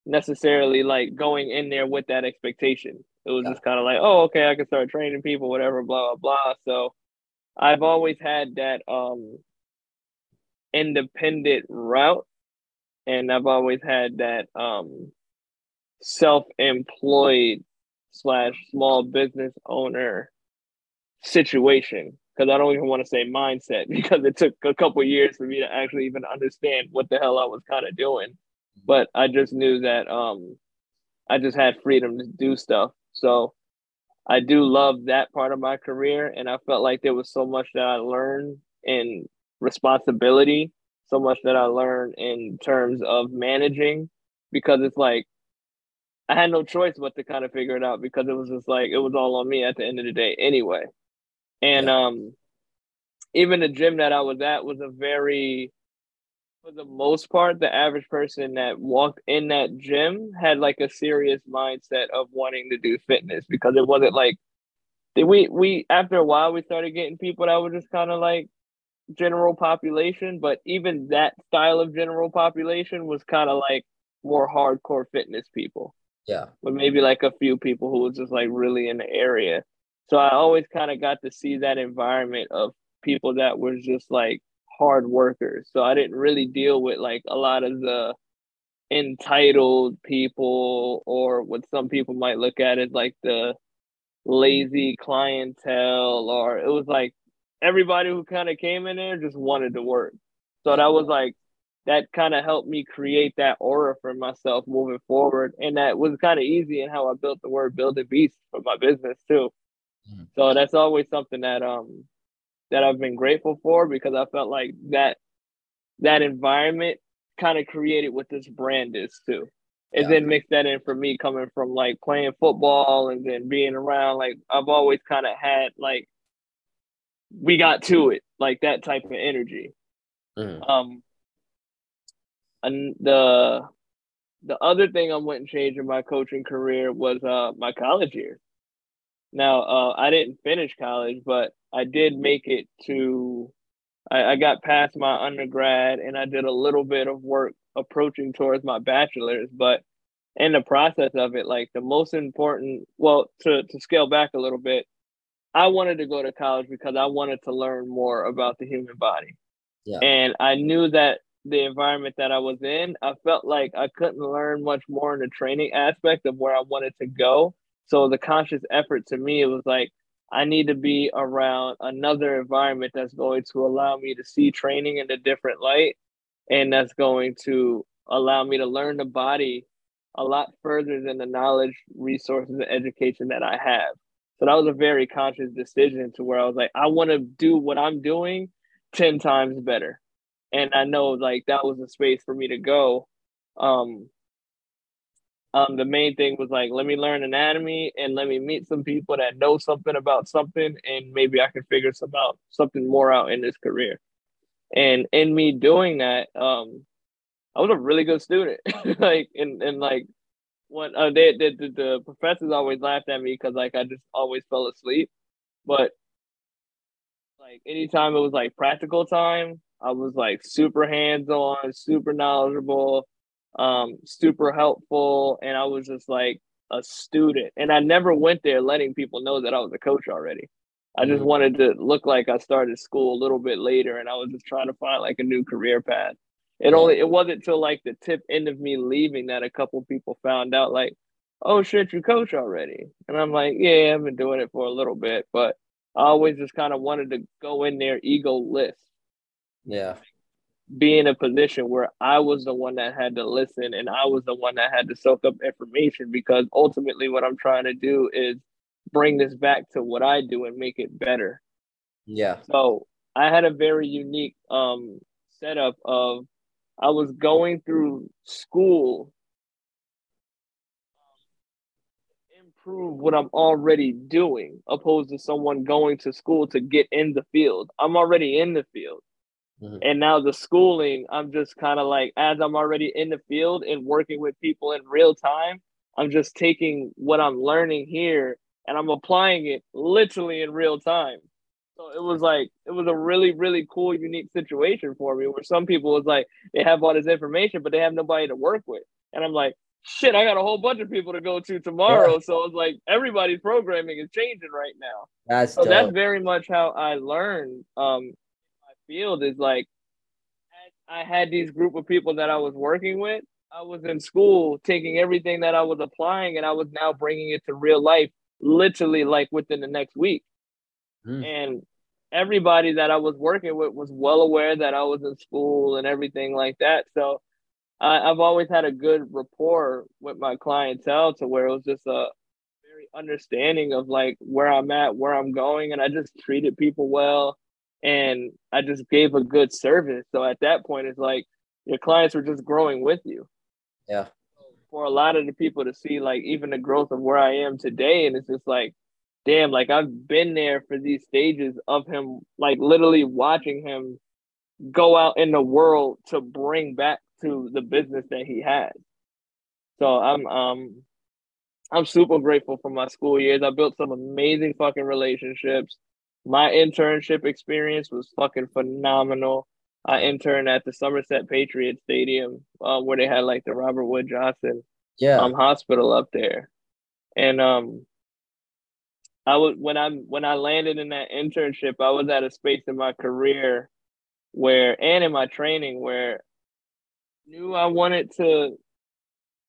necessarily like going in there with that expectation. It was yeah. just kind of like, oh, okay, I can start training people, whatever, blah blah blah. So I've always had that um independent route, and I've always had that um self-employed slash small business owner situation because I don't even want to say mindset because it took a couple years for me to actually even understand what the hell I was kind of doing. But I just knew that um I just had freedom to do stuff. So I do love that part of my career and I felt like there was so much that I learned in responsibility, so much that I learned in terms of managing because it's like I had no choice but to kind of figure it out because it was just like it was all on me at the end of the day anyway. And um even the gym that I was at was a very for the most part, the average person that walked in that gym had like a serious mindset of wanting to do fitness because it wasn't like we we after a while we started getting people that were just kind of like general population, but even that style of general population was kind of like more hardcore fitness people. Yeah. But maybe like a few people who was just like really in the area. So I always kind of got to see that environment of people that was just like hard workers. So I didn't really deal with like a lot of the entitled people or what some people might look at as like the lazy clientele or it was like everybody who kind of came in there just wanted to work. So that was like that kind of helped me create that aura for myself moving forward. And that was kind of easy in how I built the word build a beast for my business too. Mm. So that's always something that um that I've been grateful for because I felt like that that environment kind of created what this brand is too. And yeah. then mix that in for me coming from like playing football and then being around like I've always kind of had like we got to it like that type of energy. Mm. Um and the the other thing I went and changed in my coaching career was uh my college years. Now uh I didn't finish college, but I did make it to I, I got past my undergrad and I did a little bit of work approaching towards my bachelor's, but in the process of it, like the most important well, to, to scale back a little bit, I wanted to go to college because I wanted to learn more about the human body. Yeah. And I knew that the environment that I was in, I felt like I couldn't learn much more in the training aspect of where I wanted to go. So the conscious effort to me, it was like I need to be around another environment that's going to allow me to see training in a different light and that's going to allow me to learn the body a lot further than the knowledge, resources, and education that I have. So that was a very conscious decision to where I was like, I want to do what I'm doing 10 times better. And I know like that was a space for me to go. Um, um, the main thing was like, let me learn anatomy and let me meet some people that know something about something, and maybe I can figure some out something more out in this career. And in me doing that, um, I was a really good student. like, and and like, when uh, they, they, the, the professors always laughed at me because like I just always fell asleep, but like anytime it was like practical time, I was like super hands on, super knowledgeable um, super helpful, and I was just like a student. And I never went there letting people know that I was a coach already. I just mm-hmm. wanted to look like I started school a little bit later, and I was just trying to find like a new career path. It only it wasn't till like the tip end of me leaving that a couple people found out like, oh shit, you coach already, and I'm like, yeah, I've been doing it for a little bit, but I always just kind of wanted to go in there egoless. Yeah be in a position where I was the one that had to listen and I was the one that had to soak up information because ultimately what I'm trying to do is bring this back to what I do and make it better. Yeah. So I had a very unique um setup of I was going through school to improve what I'm already doing opposed to someone going to school to get in the field. I'm already in the field. Mm-hmm. And now the schooling, I'm just kind of like, as I'm already in the field and working with people in real time, I'm just taking what I'm learning here and I'm applying it literally in real time. So it was like it was a really really cool unique situation for me where some people was like they have all this information but they have nobody to work with and I'm like shit, I got a whole bunch of people to go to tomorrow. Yeah. So it's like everybody's programming is changing right now. That's so dope. that's very much how I learned. Um, field is like I had these group of people that I was working with. I was in school taking everything that I was applying and I was now bringing it to real life, literally like within the next week. Mm. And everybody that I was working with was well aware that I was in school and everything like that. So I, I've always had a good rapport with my clientele to where it was just a very understanding of like where I'm at, where I'm going, and I just treated people well and I just gave a good service. So at that point, it's like your clients were just growing with you. Yeah. For a lot of the people to see like even the growth of where I am today, and it's just like, damn, like I've been there for these stages of him, like literally watching him go out in the world to bring back to the business that he had. So I'm um I'm super grateful for my school years. I built some amazing fucking relationships. My internship experience was fucking phenomenal. I interned at the Somerset Patriot Stadium, uh, where they had like the Robert Wood Johnson yeah. um hospital up there. And um I was when I when I landed in that internship, I was at a space in my career where and in my training where knew I wanted to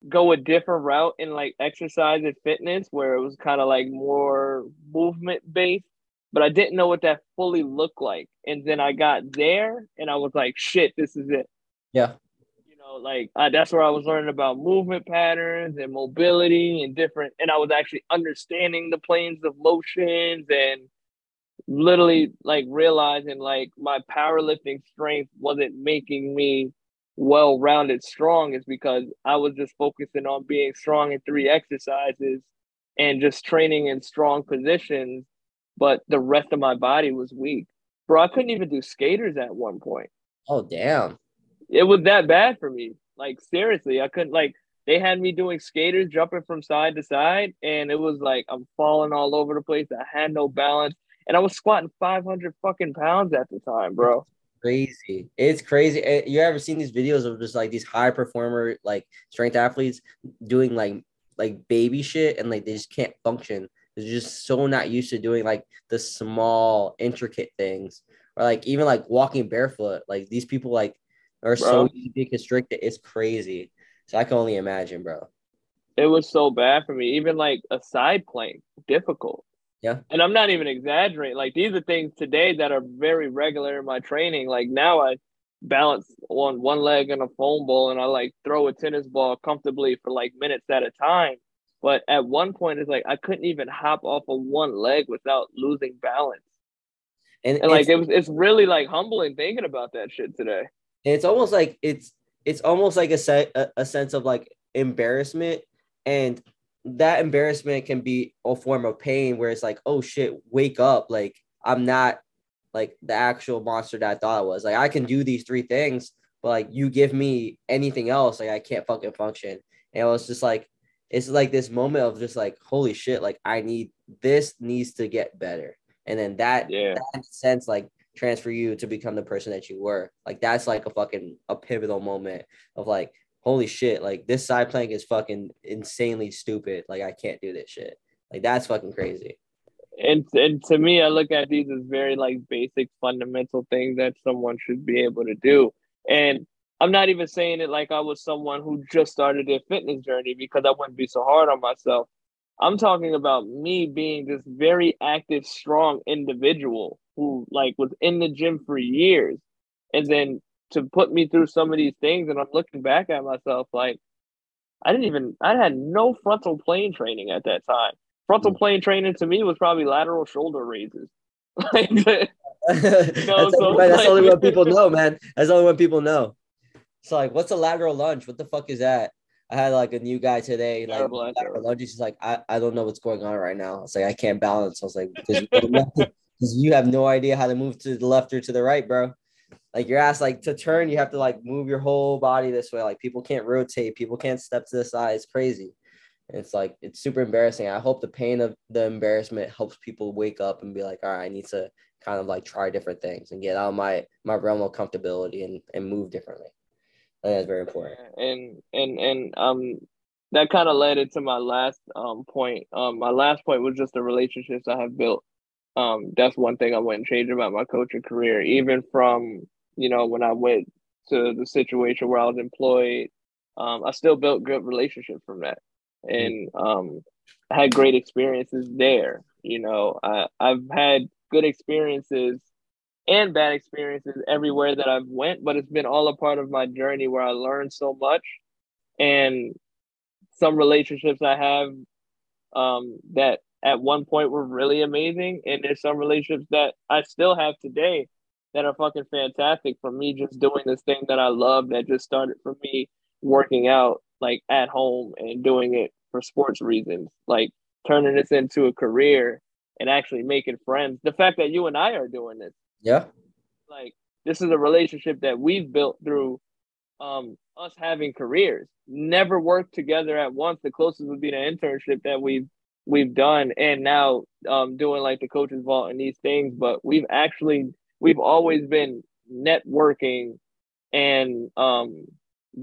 go a different route in like exercise and fitness where it was kind of like more movement based but I didn't know what that fully looked like. And then I got there and I was like shit this is it. Yeah. You know like I, that's where I was learning about movement patterns and mobility and different and I was actually understanding the planes of motions and literally like realizing like my powerlifting strength wasn't making me well rounded strong is because I was just focusing on being strong in three exercises and just training in strong positions, but the rest of my body was weak. Bro, I couldn't even do skaters at one point. Oh damn. It was that bad for me. Like seriously, I couldn't like they had me doing skaters jumping from side to side and it was like I'm falling all over the place. I had no balance and I was squatting 500 fucking pounds at the time, bro crazy. It's crazy. Eh, you ever seen these videos of just like these high performer like strength athletes doing like like baby shit and like they just can't function. They're just so not used to doing like the small intricate things or like even like walking barefoot. Like these people like are bro. so easy constricted. It's crazy. So I can only imagine, bro. It was so bad for me. Even like a side plank, difficult. Yeah. And I'm not even exaggerating. Like these are things today that are very regular in my training. Like now I balance on one leg in a foam bowl and I like throw a tennis ball comfortably for like minutes at a time. But at one point it's like I couldn't even hop off of one leg without losing balance. And, and like it was it's really like humbling thinking about that shit today. And It's almost like it's it's almost like a set a, a sense of like embarrassment and that embarrassment can be a form of pain where it's like, oh shit, wake up. Like I'm not like the actual monster that I thought I was. Like I can do these three things, but like you give me anything else, like I can't fucking function. And it was just like it's like this moment of just like, holy shit, like I need this needs to get better. And then that, yeah. that sense like transfer you to become the person that you were. Like that's like a fucking a pivotal moment of like, holy shit, like this side plank is fucking insanely stupid. Like I can't do this shit. Like that's fucking crazy. And and to me, I look at these as very like basic fundamental things that someone should be able to do. And I'm not even saying it like I was someone who just started their fitness journey because I wouldn't be so hard on myself. I'm talking about me being this very active, strong individual who like was in the gym for years and then to put me through some of these things and I'm looking back at myself like I didn't even I had no frontal plane training at that time. Frontal mm. plane training to me was probably lateral shoulder raises. like, you know, that's, so only, that's only what people know, man. That's only what people know. So like, what's a lateral lunge? What the fuck is that? I had like a new guy today, like lateral lunge. He's like, I, I don't know what's going on right now. It's like I can't balance. I was like, because you, you have no idea how to move to the left or to the right, bro like you're asked like to turn, you have to like move your whole body this way. Like people can't rotate, people can't step to the side. It's crazy. And it's like it's super embarrassing. I hope the pain of the embarrassment helps people wake up and be like, all right, I need to kind of like try different things and get out of my my realm of comfortability and and move differently. I think that's very important. And and and um that kind of led into my last um point. Um, my last point was just the relationships I have built. Um, that's one thing I wouldn't change about my coaching career. Even from you know when I went to the situation where I was employed, um, I still built good relationships from that, and um, I had great experiences there. You know, I I've had good experiences and bad experiences everywhere that I've went, but it's been all a part of my journey where I learned so much and some relationships I have um, that at one point were really amazing, and there's some relationships that I still have today that are fucking fantastic for me just doing this thing that I love that just started for me working out like at home and doing it for sports reasons, like turning this into a career and actually making friends. The fact that you and I are doing this, yeah, like this is a relationship that we've built through um, us having careers. Never worked together at once. The closest would be the internship that we've we've done, and now um, doing like the coaches vault and these things. But we've actually we've always been networking and um,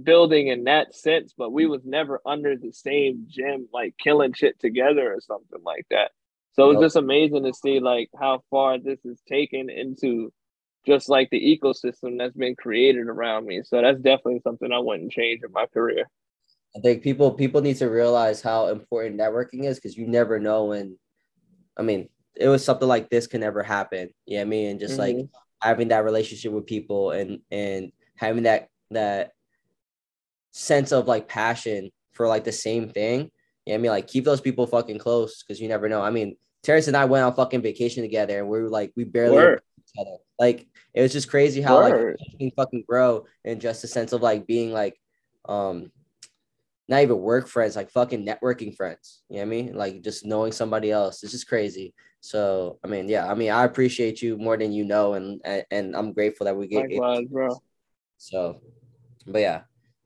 building in that sense. But we was never under the same gym, like killing shit together or something like that. So it's just amazing to see like how far this is taken into just like the ecosystem that's been created around me. So that's definitely something I wouldn't change in my career. I think people people need to realize how important networking is because you never know when. I mean, it was something like this can never happen. Yeah, I mean, just mm-hmm. like having that relationship with people and and having that that sense of like passion for like the same thing. Yeah, I mean, like keep those people fucking close because you never know. I mean, Terrance and I went on fucking vacation together, and we were like, we barely each other. Like it was just crazy how Word. like can fucking grow in just a sense of like being like um not even work friends, like fucking networking friends. You know what I mean? Like just knowing somebody else. This just crazy. So I mean, yeah, I mean, I appreciate you more than you know, and and, and I'm grateful that we get Likewise, bro. So, but yeah,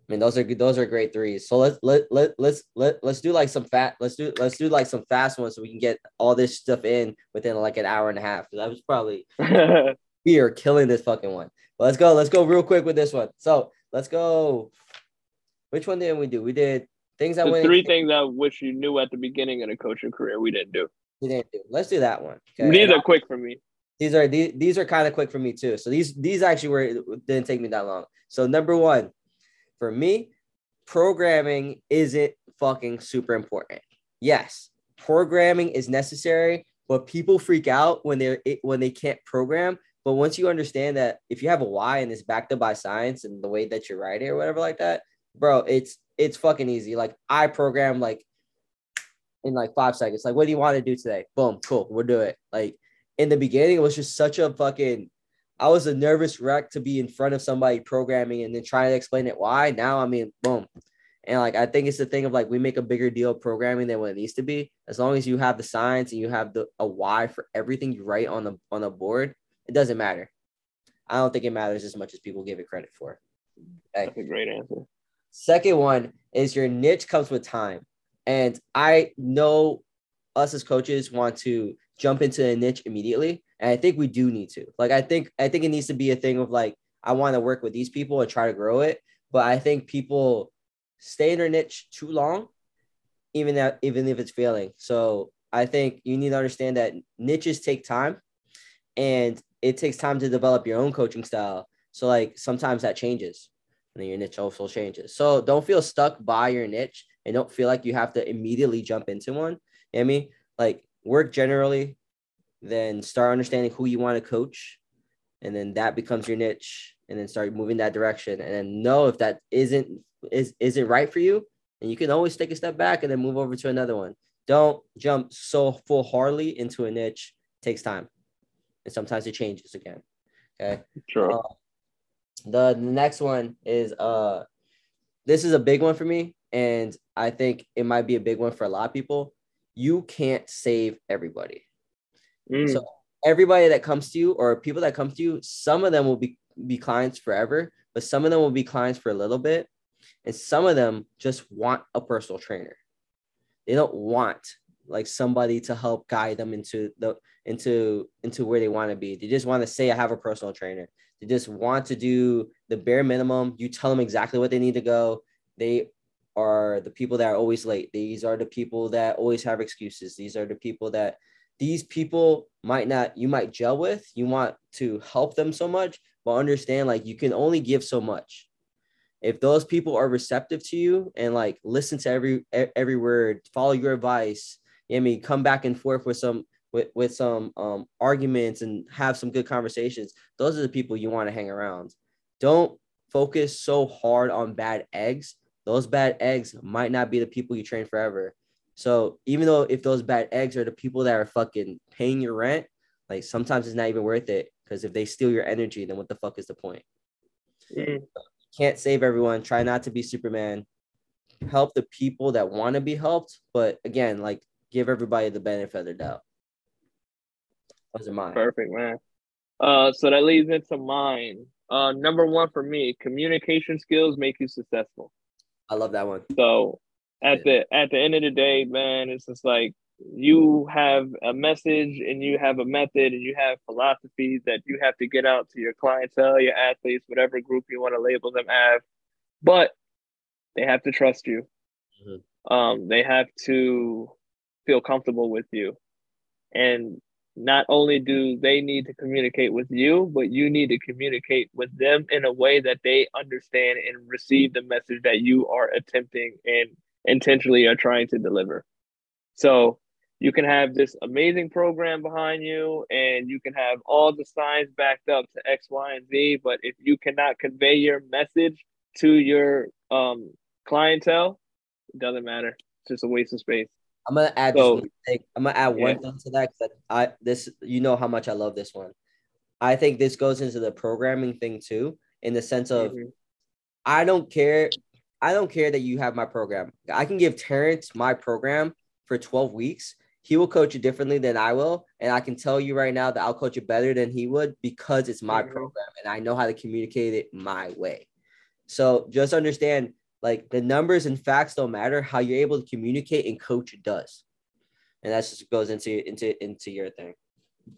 I mean, those are those are great threes. So let's let let let's let let's do like some fat. Let's do let's do like some fast ones so we can get all this stuff in within like an hour and a half. That was probably we are killing this fucking one. But let's go. Let's go real quick with this one. So let's go. Which one did we do? We did things that went. Three things I wish you knew at the beginning of the coaching career. We didn't do. We didn't do. Let's do that one. Okay? These are quick for me. These are these, these are kind of quick for me too. So these these actually were didn't take me that long. So number one, for me, programming isn't fucking super important. Yes, programming is necessary, but people freak out when they're when they can't program. But once you understand that if you have a why and it's backed up by science and the way that you write it or whatever like that, bro, it's it's fucking easy. Like I program like in like five seconds. Like, what do you want to do today? Boom, cool, we'll do it. Like in the beginning, it was just such a fucking I was a nervous wreck to be in front of somebody programming and then trying to explain it why. Now, I mean, boom. And like, I think it's the thing of like, we make a bigger deal of programming than what it needs to be. As long as you have the science and you have the a why for everything you write on the on the board, it doesn't matter. I don't think it matters as much as people give it credit for. Okay. That's a great answer. Second one is your niche comes with time. And I know us as coaches want to jump into a niche immediately. And I think we do need to. Like I think I think it needs to be a thing of like I want to work with these people and try to grow it. But I think people stay in their niche too long, even that even if it's failing. So I think you need to understand that niches take time and it takes time to develop your own coaching style. So like sometimes that changes and then your niche also changes. So don't feel stuck by your niche and don't feel like you have to immediately jump into one. You know I mean? Like work generally, then start understanding who you want to coach, and then that becomes your niche, and then start moving that direction, and then know if that isn't is isn't right for you, and you can always take a step back and then move over to another one. Don't jump so full hardly into a niche. It takes time, and sometimes it changes again. Okay. Sure. Uh, the next one is uh, this is a big one for me, and I think it might be a big one for a lot of people you can't save everybody. Mm. So everybody that comes to you or people that come to you, some of them will be, be clients forever, but some of them will be clients for a little bit. And some of them just want a personal trainer. They don't want like somebody to help guide them into the into into where they want to be. They just want to say I have a personal trainer. They just want to do the bare minimum. You tell them exactly what they need to go. They are the people that are always late. These are the people that always have excuses. These are the people that these people might not you might gel with. You want to help them so much, but understand like you can only give so much. If those people are receptive to you and like listen to every every word, follow your advice, I mean, come back and forth with some with, with some um, arguments and have some good conversations, those are the people you want to hang around. Don't focus so hard on bad eggs. Those bad eggs might not be the people you train forever. So even though if those bad eggs are the people that are fucking paying your rent, like sometimes it's not even worth it because if they steal your energy, then what the fuck is the point? Mm. Can't save everyone. Try not to be Superman. Help the people that want to be helped, but again, like give everybody the benefit of the doubt. Those are mine. Perfect, man. Uh, so that leads into mine. Uh, number one for me, communication skills make you successful. I love that one. So at yeah. the at the end of the day, man, it's just like you have a message and you have a method and you have philosophies that you have to get out to your clientele, your athletes, whatever group you want to label them as. But they have to trust you. Mm-hmm. Um, they have to feel comfortable with you. And not only do they need to communicate with you, but you need to communicate with them in a way that they understand and receive the message that you are attempting and intentionally are trying to deliver. So you can have this amazing program behind you and you can have all the signs backed up to X, Y, and Z. But if you cannot convey your message to your um, clientele, it doesn't matter. It's just a waste of space. I'm gonna add so, thing. I'm gonna add yeah. one thing to that because I this you know how much I love this one. I think this goes into the programming thing too, in the sense of mm-hmm. I don't care. I don't care that you have my program. I can give Terrance my program for 12 weeks. He will coach it differently than I will. And I can tell you right now that I'll coach it better than he would because it's my mm-hmm. program and I know how to communicate it my way. So just understand like the numbers and facts don't matter. How you're able to communicate and coach does, and that just goes into into into your thing.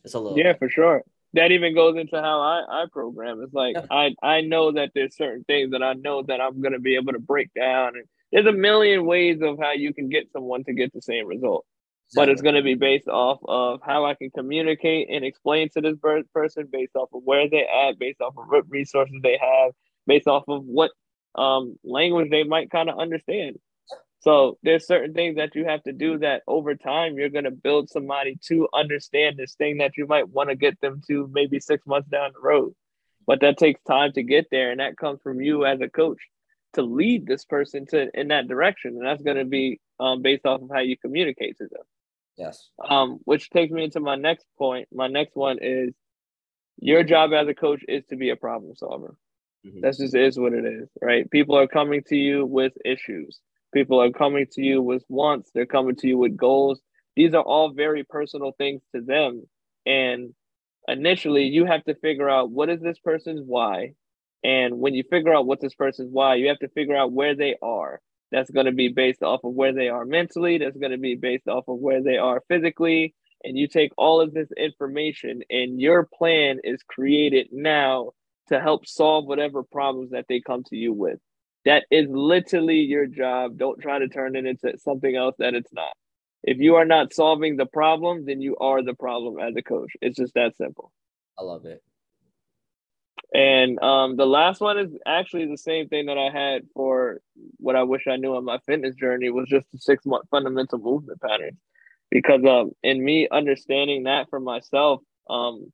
It's a little yeah, for sure. That even goes into how I I program. It's like yeah. I I know that there's certain things that I know that I'm gonna be able to break down, and there's a million ways of how you can get someone to get the same result. Exactly. But it's going to be based off of how I can communicate and explain to this person, based off of where they're at, based off of what resources they have, based off of what um, language they might kind of understand. So there's certain things that you have to do that over time you're gonna build somebody to understand this thing that you might want to get them to maybe six months down the road. But that takes time to get there, and that comes from you as a coach to lead this person to in that direction, and that's gonna be um, based off of how you communicate to them. Yes. Um, which takes me into my next point. My next one is your job as a coach is to be a problem solver. Mm-hmm. That's just is what it is, right? People are coming to you with issues. People are coming to you with wants. They're coming to you with goals. These are all very personal things to them. And initially, you have to figure out what is this person's why. And when you figure out what this person's why, you have to figure out where they are. That's going to be based off of where they are mentally. That's going to be based off of where they are physically. And you take all of this information, and your plan is created now to help solve whatever problems that they come to you with. That is literally your job. Don't try to turn it into something else that it's not. If you are not solving the problem, then you are the problem as a coach. It's just that simple. I love it. And um, the last one is actually the same thing that I had for what I wish I knew on my fitness journey was just the six month fundamental movement patterns. Because um, in me understanding that for myself, um,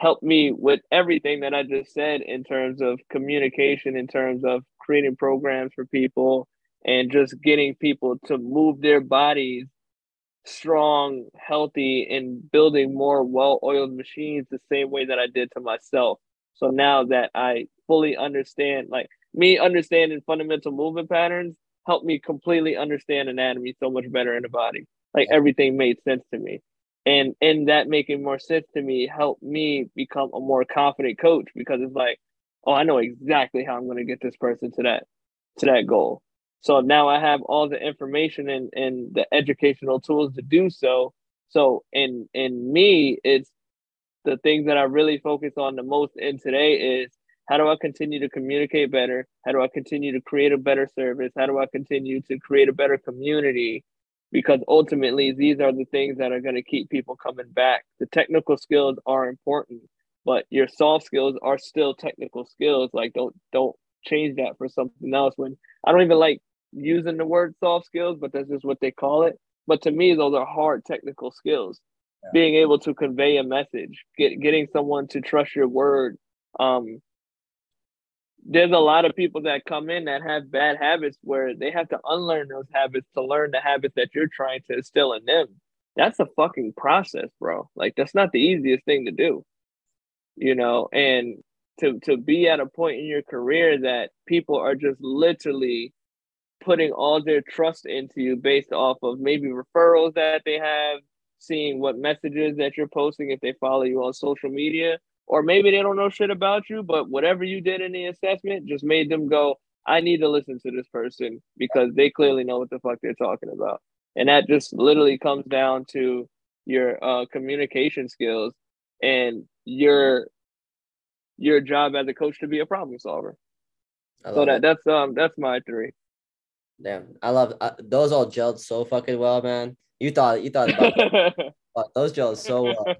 helped me with everything that I just said in terms of communication, in terms of creating programs for people, and just getting people to move their bodies strong, healthy, and building more well oiled machines the same way that I did to myself. So now that I fully understand, like me understanding fundamental movement patterns helped me completely understand anatomy so much better in the body. Like everything made sense to me and and that making more sense to me helped me become a more confident coach because it's like oh i know exactly how i'm going to get this person to that to that goal so now i have all the information and and the educational tools to do so so in in me it's the things that i really focus on the most in today is how do I continue to communicate better? How do I continue to create a better service? How do I continue to create a better community? Because ultimately, these are the things that are going to keep people coming back. The technical skills are important, but your soft skills are still technical skills. Like don't don't change that for something else. When I don't even like using the word soft skills, but that's just what they call it. But to me, those are hard technical skills. Yeah. Being able to convey a message, get, getting someone to trust your word, um, there's a lot of people that come in that have bad habits where they have to unlearn those habits to learn the habits that you're trying to instill in them. That's a fucking process, bro. Like that's not the easiest thing to do. You know, and to to be at a point in your career that people are just literally putting all their trust into you based off of maybe referrals that they have, seeing what messages that you're posting if they follow you on social media, or maybe they don't know shit about you, but whatever you did in the assessment just made them go, I need to listen to this person because they clearly know what the fuck they're talking about. And that just literally comes down to your uh, communication skills and your your job as a coach to be a problem solver. So that it. that's um that's my three. Damn, I love uh, those all gelled so fucking well, man. You thought you thought about those gelled so well.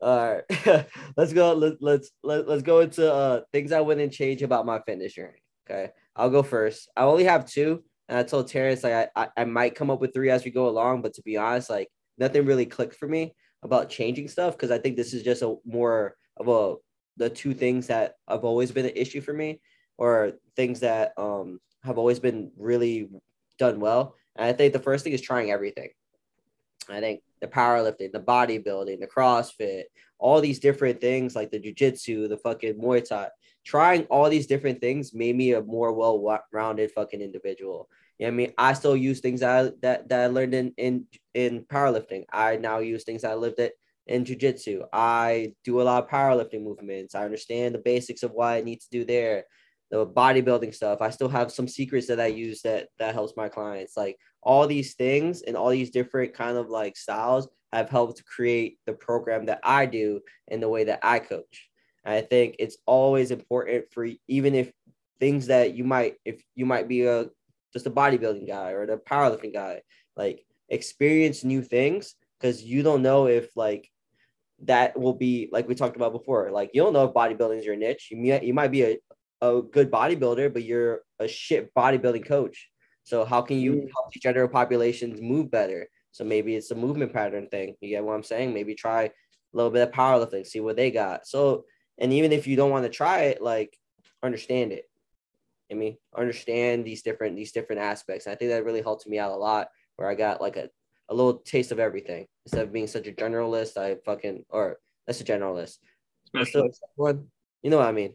All right, let's go. Let, let's let, let's go into uh things I wouldn't change about my fitness journey. Okay, I'll go first. I only have two, and I told Terrance like I, I I might come up with three as we go along, but to be honest, like nothing really clicked for me about changing stuff because I think this is just a more of a the two things that have always been an issue for me, or things that um have always been really done well. And I think the first thing is trying everything. I think the powerlifting, the bodybuilding, the CrossFit, all these different things like the jujitsu, the fucking Muay Thai, trying all these different things made me a more well-rounded fucking individual. You know I mean? I still use things that I, that, that I learned in, in, in powerlifting. I now use things I lived it in jujitsu. I do a lot of powerlifting movements. I understand the basics of what I need to do there the bodybuilding stuff. I still have some secrets that I use that that helps my clients. Like all these things and all these different kind of like styles have helped create the program that I do and the way that I coach. And I think it's always important for even if things that you might if you might be a just a bodybuilding guy or the powerlifting guy, like experience new things because you don't know if like that will be like we talked about before. Like you don't know if bodybuilding is your niche. You might you might be a a good bodybuilder, but you're a shit bodybuilding coach. So how can you mm. help the general populations move better? So maybe it's a movement pattern thing. You get what I'm saying? Maybe try a little bit of powerlifting, see what they got. So, and even if you don't want to try it, like understand it. I mean, understand these different these different aspects. And I think that really helped me out a lot. Where I got like a, a little taste of everything instead of being such a generalist. I fucking or that's a generalist. Specialist. You know what I mean?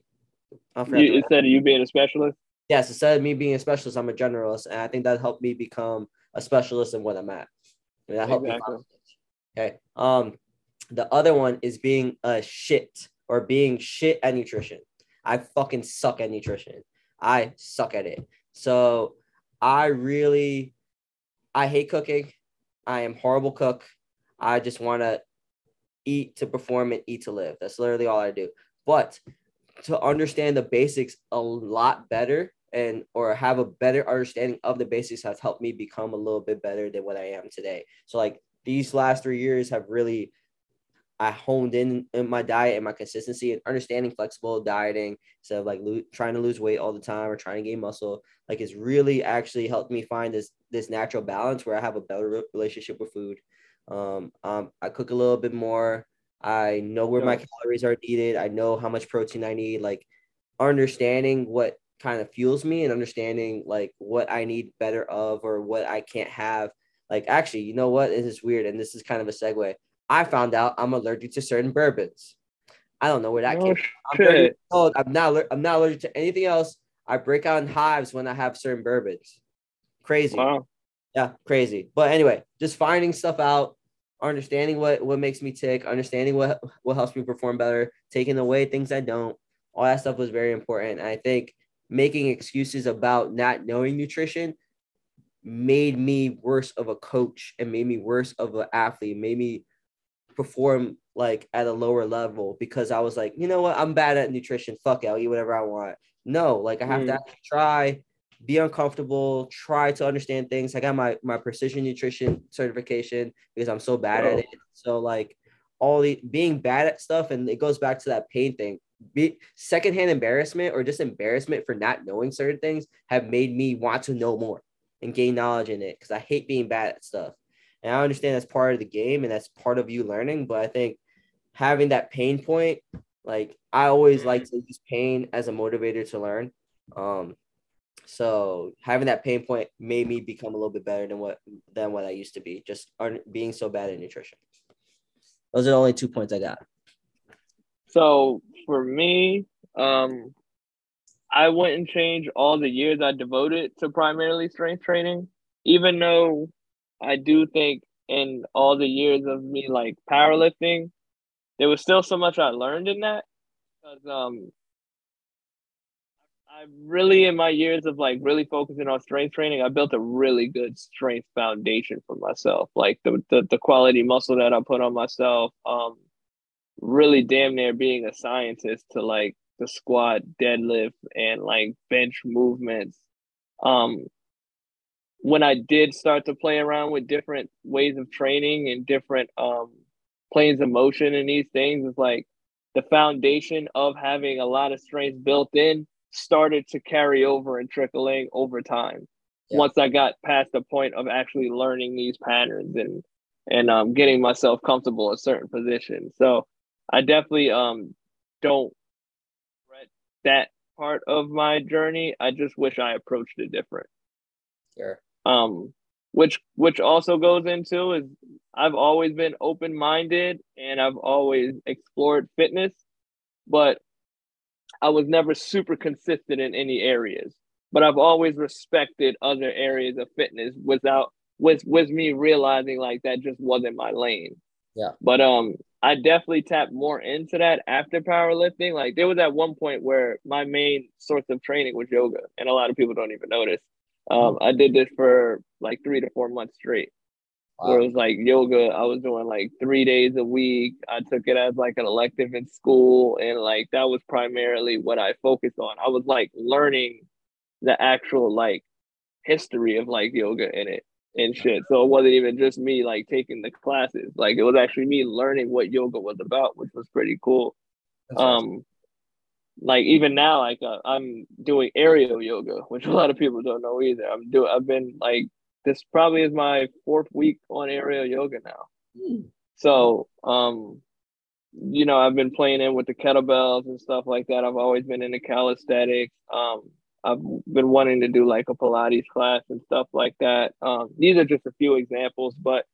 You, instead of you being a specialist? Yes, instead of me being a specialist, I'm a generalist. And I think that helped me become a specialist in what I'm at. Mean, that helped exactly. me. Okay. Um, the other one is being a shit or being shit at nutrition. I fucking suck at nutrition. I suck at it. So I really I hate cooking. I am horrible cook. I just want to eat to perform and eat to live. That's literally all I do. But to understand the basics a lot better and or have a better understanding of the basics has helped me become a little bit better than what I am today. So like these last three years have really I honed in in my diet and my consistency and understanding flexible dieting instead of like lo- trying to lose weight all the time or trying to gain muscle. Like it's really actually helped me find this this natural balance where I have a better relationship with food. Um, um, I cook a little bit more. I know where my calories are needed. I know how much protein I need. Like understanding what kind of fuels me and understanding like what I need better of or what I can't have. Like actually, you know what? This is weird, and this is kind of a segue. I found out I'm allergic to certain bourbons. I don't know where that oh, came from. I'm, old. I'm not. I'm not allergic to anything else. I break out in hives when I have certain bourbons. Crazy. Wow. Yeah, crazy. But anyway, just finding stuff out, understanding what what makes me tick, understanding what what helps me perform better, taking away things I don't. All that stuff was very important. And I think making excuses about not knowing nutrition made me worse of a coach and made me worse of an athlete, made me perform like at a lower level because I was like, you know what, I'm bad at nutrition. Fuck it, I'll eat whatever I want. No, like I have mm. to try, be uncomfortable, try to understand things. I got my my precision nutrition certification because I'm so bad at it. So like all the being bad at stuff, and it goes back to that pain thing. Be secondhand embarrassment or just embarrassment for not knowing certain things have made me want to know more and gain knowledge in it because I hate being bad at stuff. And I understand that's part of the game and that's part of you learning. But I think having that pain point, like I always like to use pain as a motivator to learn. Um, so having that pain point made me become a little bit better than what than what I used to be, just being so bad at nutrition. Those are the only two points I got. So for me, um, I wouldn't change all the years I devoted to primarily strength training, even though I do think in all the years of me like powerlifting, there was still so much I learned in that. Because um I really in my years of like really focusing on strength training, I built a really good strength foundation for myself. Like the the, the quality muscle that I put on myself, um really damn near being a scientist to like the squat, deadlift, and like bench movements. Um, when I did start to play around with different ways of training and different um, planes of motion and these things, it's like the foundation of having a lot of strength built in started to carry over and trickling over time. Yeah. Once I got past the point of actually learning these patterns and and um, getting myself comfortable in certain positions. So I definitely um, don't regret that part of my journey. I just wish I approached it different. Sure. Um, which which also goes into is I've always been open minded and I've always explored fitness, but I was never super consistent in any areas. But I've always respected other areas of fitness without with with me realizing like that just wasn't my lane. Yeah. But um I definitely tapped more into that after powerlifting. Like there was at one point where my main source of training was yoga, and a lot of people don't even notice. Um, I did this for like three to four months straight. Wow. Where it was like yoga, I was doing like three days a week. I took it as like an elective in school, and like that was primarily what I focused on. I was like learning the actual like history of like yoga in it and shit. So it wasn't even just me like taking the classes. Like it was actually me learning what yoga was about, which was pretty cool. That's um awesome. like even now, like uh, I'm doing aerial yoga, which a lot of people don't know either. I'm doing. I've been like this probably is my fourth week on aerial yoga now. Hmm. So um, you know, I've been playing in with the kettlebells and stuff like that. I've always been into calisthenics. Um, I've been wanting to do like a Pilates class and stuff like that. Um, these are just a few examples, but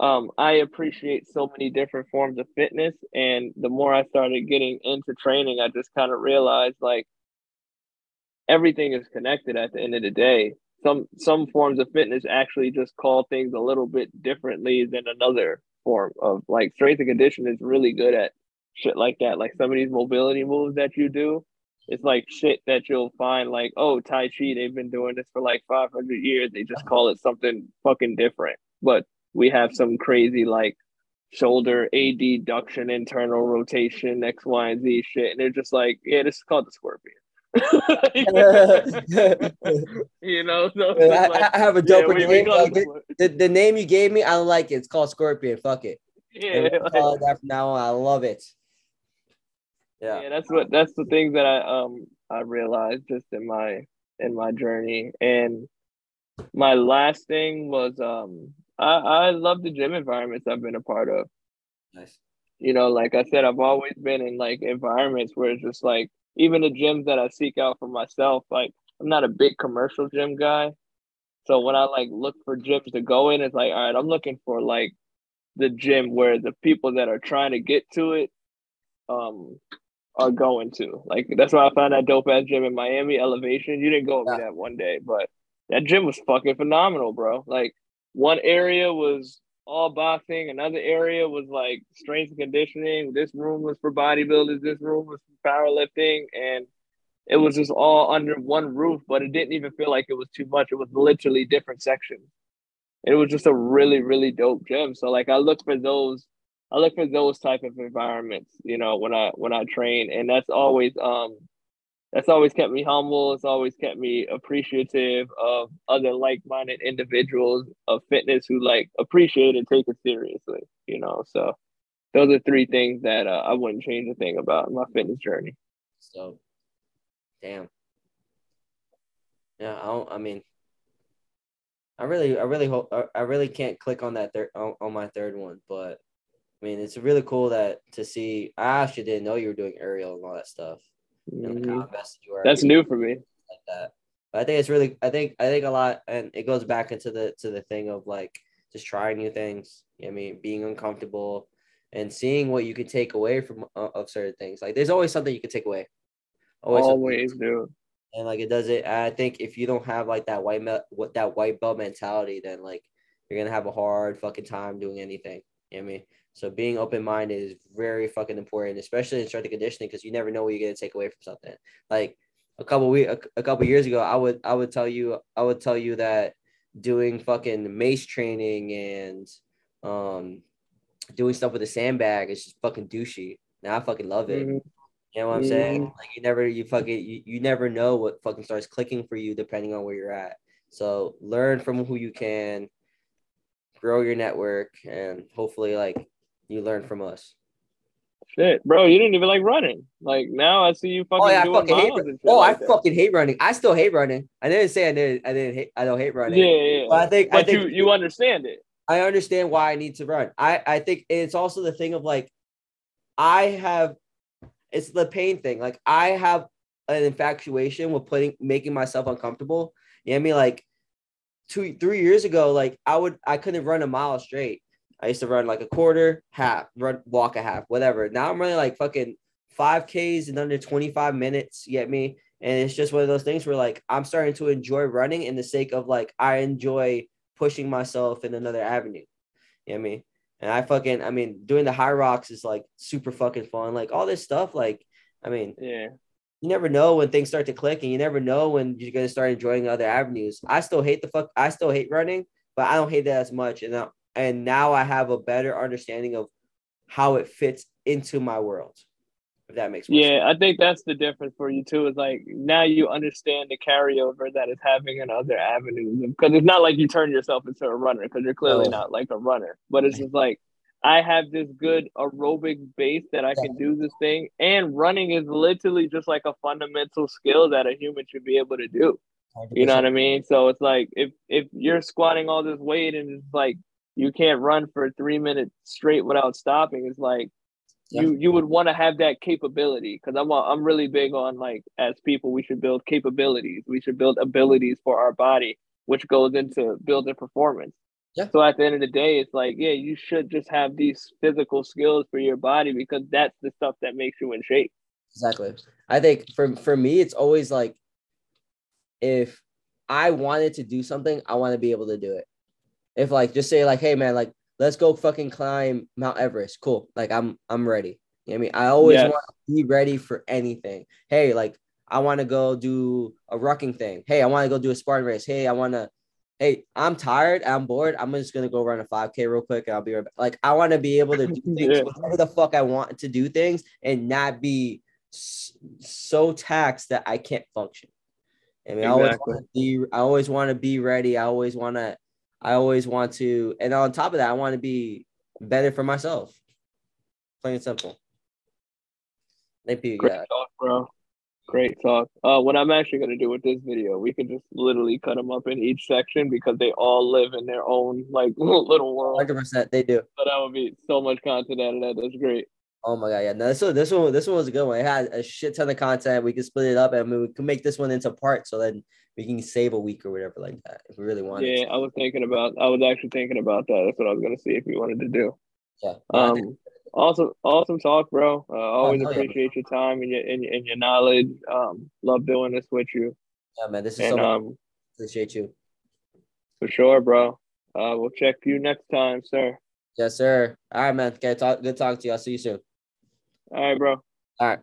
um, I appreciate so many different forms of fitness. And the more I started getting into training, I just kind of realized like everything is connected at the end of the day. Some some forms of fitness actually just call things a little bit differently than another form of like strength and conditioning is really good at shit like that. Like some of these mobility moves that you do, it's like shit that you'll find like, oh, Tai Chi, they've been doing this for like 500 years. They just call it something fucking different. But we have some crazy like shoulder adduction, internal rotation, X, Y, and Z shit. And they're just like, yeah, this is called the scorpion. you know, so I, like, I, have a dope yeah, name. Like, the, the, name you gave me, I like it. It's called Scorpion. Fuck it. Yeah, like, call it that from now on. I love it yeah. yeah that's what that's the things that i um i realized just in my in my journey. And my last thing was um i i love the gym environments i've been a part of. Nice. You know like i said i've always been in like environments where it's just like even the gyms that i seek out for myself like i'm not a big commercial gym guy. So when i like look for gyms to go in it's like all right i'm looking for like the gym where the people that are trying to get to it um are going to. Like that's why I found that dope ass gym in Miami, Elevation. You didn't go with yeah. me that one day, but that gym was fucking phenomenal, bro. Like one area was all boxing, another area was like strength and conditioning. This room was for bodybuilders, this room was for powerlifting, and it was just all under one roof, but it didn't even feel like it was too much. It was literally different sections. It was just a really, really dope gym. So like I look for those I look for those type of environments, you know, when I when I train, and that's always um that's always kept me humble. It's always kept me appreciative of other like-minded individuals of fitness who like appreciate and take it seriously. You know, so those are three things that uh, I wouldn't change a thing about my fitness journey. So, damn. Yeah, I don't. I mean, I really, I really hope. I really can't click on that third on, on my third one, but I mean, it's really cool that to see. I actually didn't know you were doing aerial and all that stuff. Mm-hmm. That's new for me. Like that. But I think it's really. I think. I think a lot, and it goes back into the to the thing of like just trying new things. You know I mean, being uncomfortable and seeing what you can take away from uh, of certain things. Like there's always something you can take away. Always, always do. And like it does it. I think if you don't have like that white belt, what that white belt mentality, then like you're gonna have a hard fucking time doing anything. You know what I mean? So being open minded is very fucking important, especially in strength and conditioning, because you never know what you're gonna take away from something. Like a couple week, a, a couple years ago, I would I would tell you I would tell you that doing fucking mace training and um doing stuff with a sandbag is just fucking douchey. Now I fucking love it. Mm-hmm. You know what I'm mm-hmm. saying? Like you never you fucking you, you never know what fucking starts clicking for you depending on where you're at. So learn from who you can, grow your network, and hopefully like you learn from us. Shit, bro, you didn't even like running. Like now, I see you oh, fucking. Oh, yeah, I fucking hate. Oh, like I that. fucking hate running. I still hate running. I didn't say I didn't. I didn't hate. I don't hate running. Yeah, yeah. But I think. But I think you you understand it. I understand why I need to run. I I think it's also the thing of like, I have, it's the pain thing. Like I have an infatuation with putting making myself uncomfortable. You know what I mean? Like two three years ago, like I would I couldn't run a mile straight I used to run like a quarter, half, run, walk a half, whatever. Now I'm running like fucking 5Ks in under 25 minutes. You get me? And it's just one of those things where like I'm starting to enjoy running in the sake of like I enjoy pushing myself in another avenue. You know what I mean? And I fucking, I mean, doing the Hyrox is like super fucking fun. Like all this stuff, like, I mean, yeah, you never know when things start to click and you never know when you're gonna start enjoying other avenues. I still hate the fuck I still hate running, but I don't hate that as much. And and now I have a better understanding of how it fits into my world. If that makes sense. yeah, sense. I think that's the difference for you too. Is like now you understand the carryover that is having in other avenues because it's not like you turn yourself into a runner because you're clearly oh. not like a runner, but it's just like I have this good aerobic base that I can do this thing, and running is literally just like a fundamental skill that a human should be able to do. You know what I mean? So it's like if if you're squatting all this weight and it's like you can't run for three minutes straight without stopping. It's like yeah. you you would want to have that capability because I'm I'm really big on like as people we should build capabilities. We should build abilities for our body, which goes into building performance. Yeah. So at the end of the day, it's like yeah, you should just have these physical skills for your body because that's the stuff that makes you in shape. Exactly. I think for for me, it's always like if I wanted to do something, I want to be able to do it if like just say like, hey man, like let's go fucking climb Mount Everest. Cool. Like I'm I'm ready. You know I mean? I always yes. want to be ready for anything. Hey, like I want to go do a rucking thing. Hey, I want to go do a Spartan race. Hey, I want to hey, I'm tired, I'm bored. I'm just gonna go run a 5K real quick and I'll be right back. Like, I want to be able to do things yeah. whatever the fuck I want to do things and not be so taxed that I can't function. I mean, exactly. I always want to be I always want to be ready. I always want to I always want to, and on top of that, I want to be better for myself. Plain and simple. Thank you. Great talk, bro. Great talk. Uh, what I'm actually gonna do with this video, we can just literally cut them up in each section because they all live in their own like little world. Hundred percent, they do. So that would be so much content out of that. That's great. Oh my god, yeah. No, this one, this one, this one was a good one. It had a shit ton of content. We could split it up, and we can make this one into parts, so then we can save a week or whatever like that if we really want. Yeah, I was thinking about. I was actually thinking about that. That's what I was gonna see if we wanted to do. Yeah. Um. Awesome, awesome talk, bro. Uh, always oh, appreciate your time and your, and your and your knowledge. Um, love doing this with you. Yeah, man. This is and, so um, appreciate you. For sure, bro. Uh, we'll check you next time, sir. Yes, sir. All right, man. Okay, talk. Good talking to you. I'll see you soon. All right, bro. All right.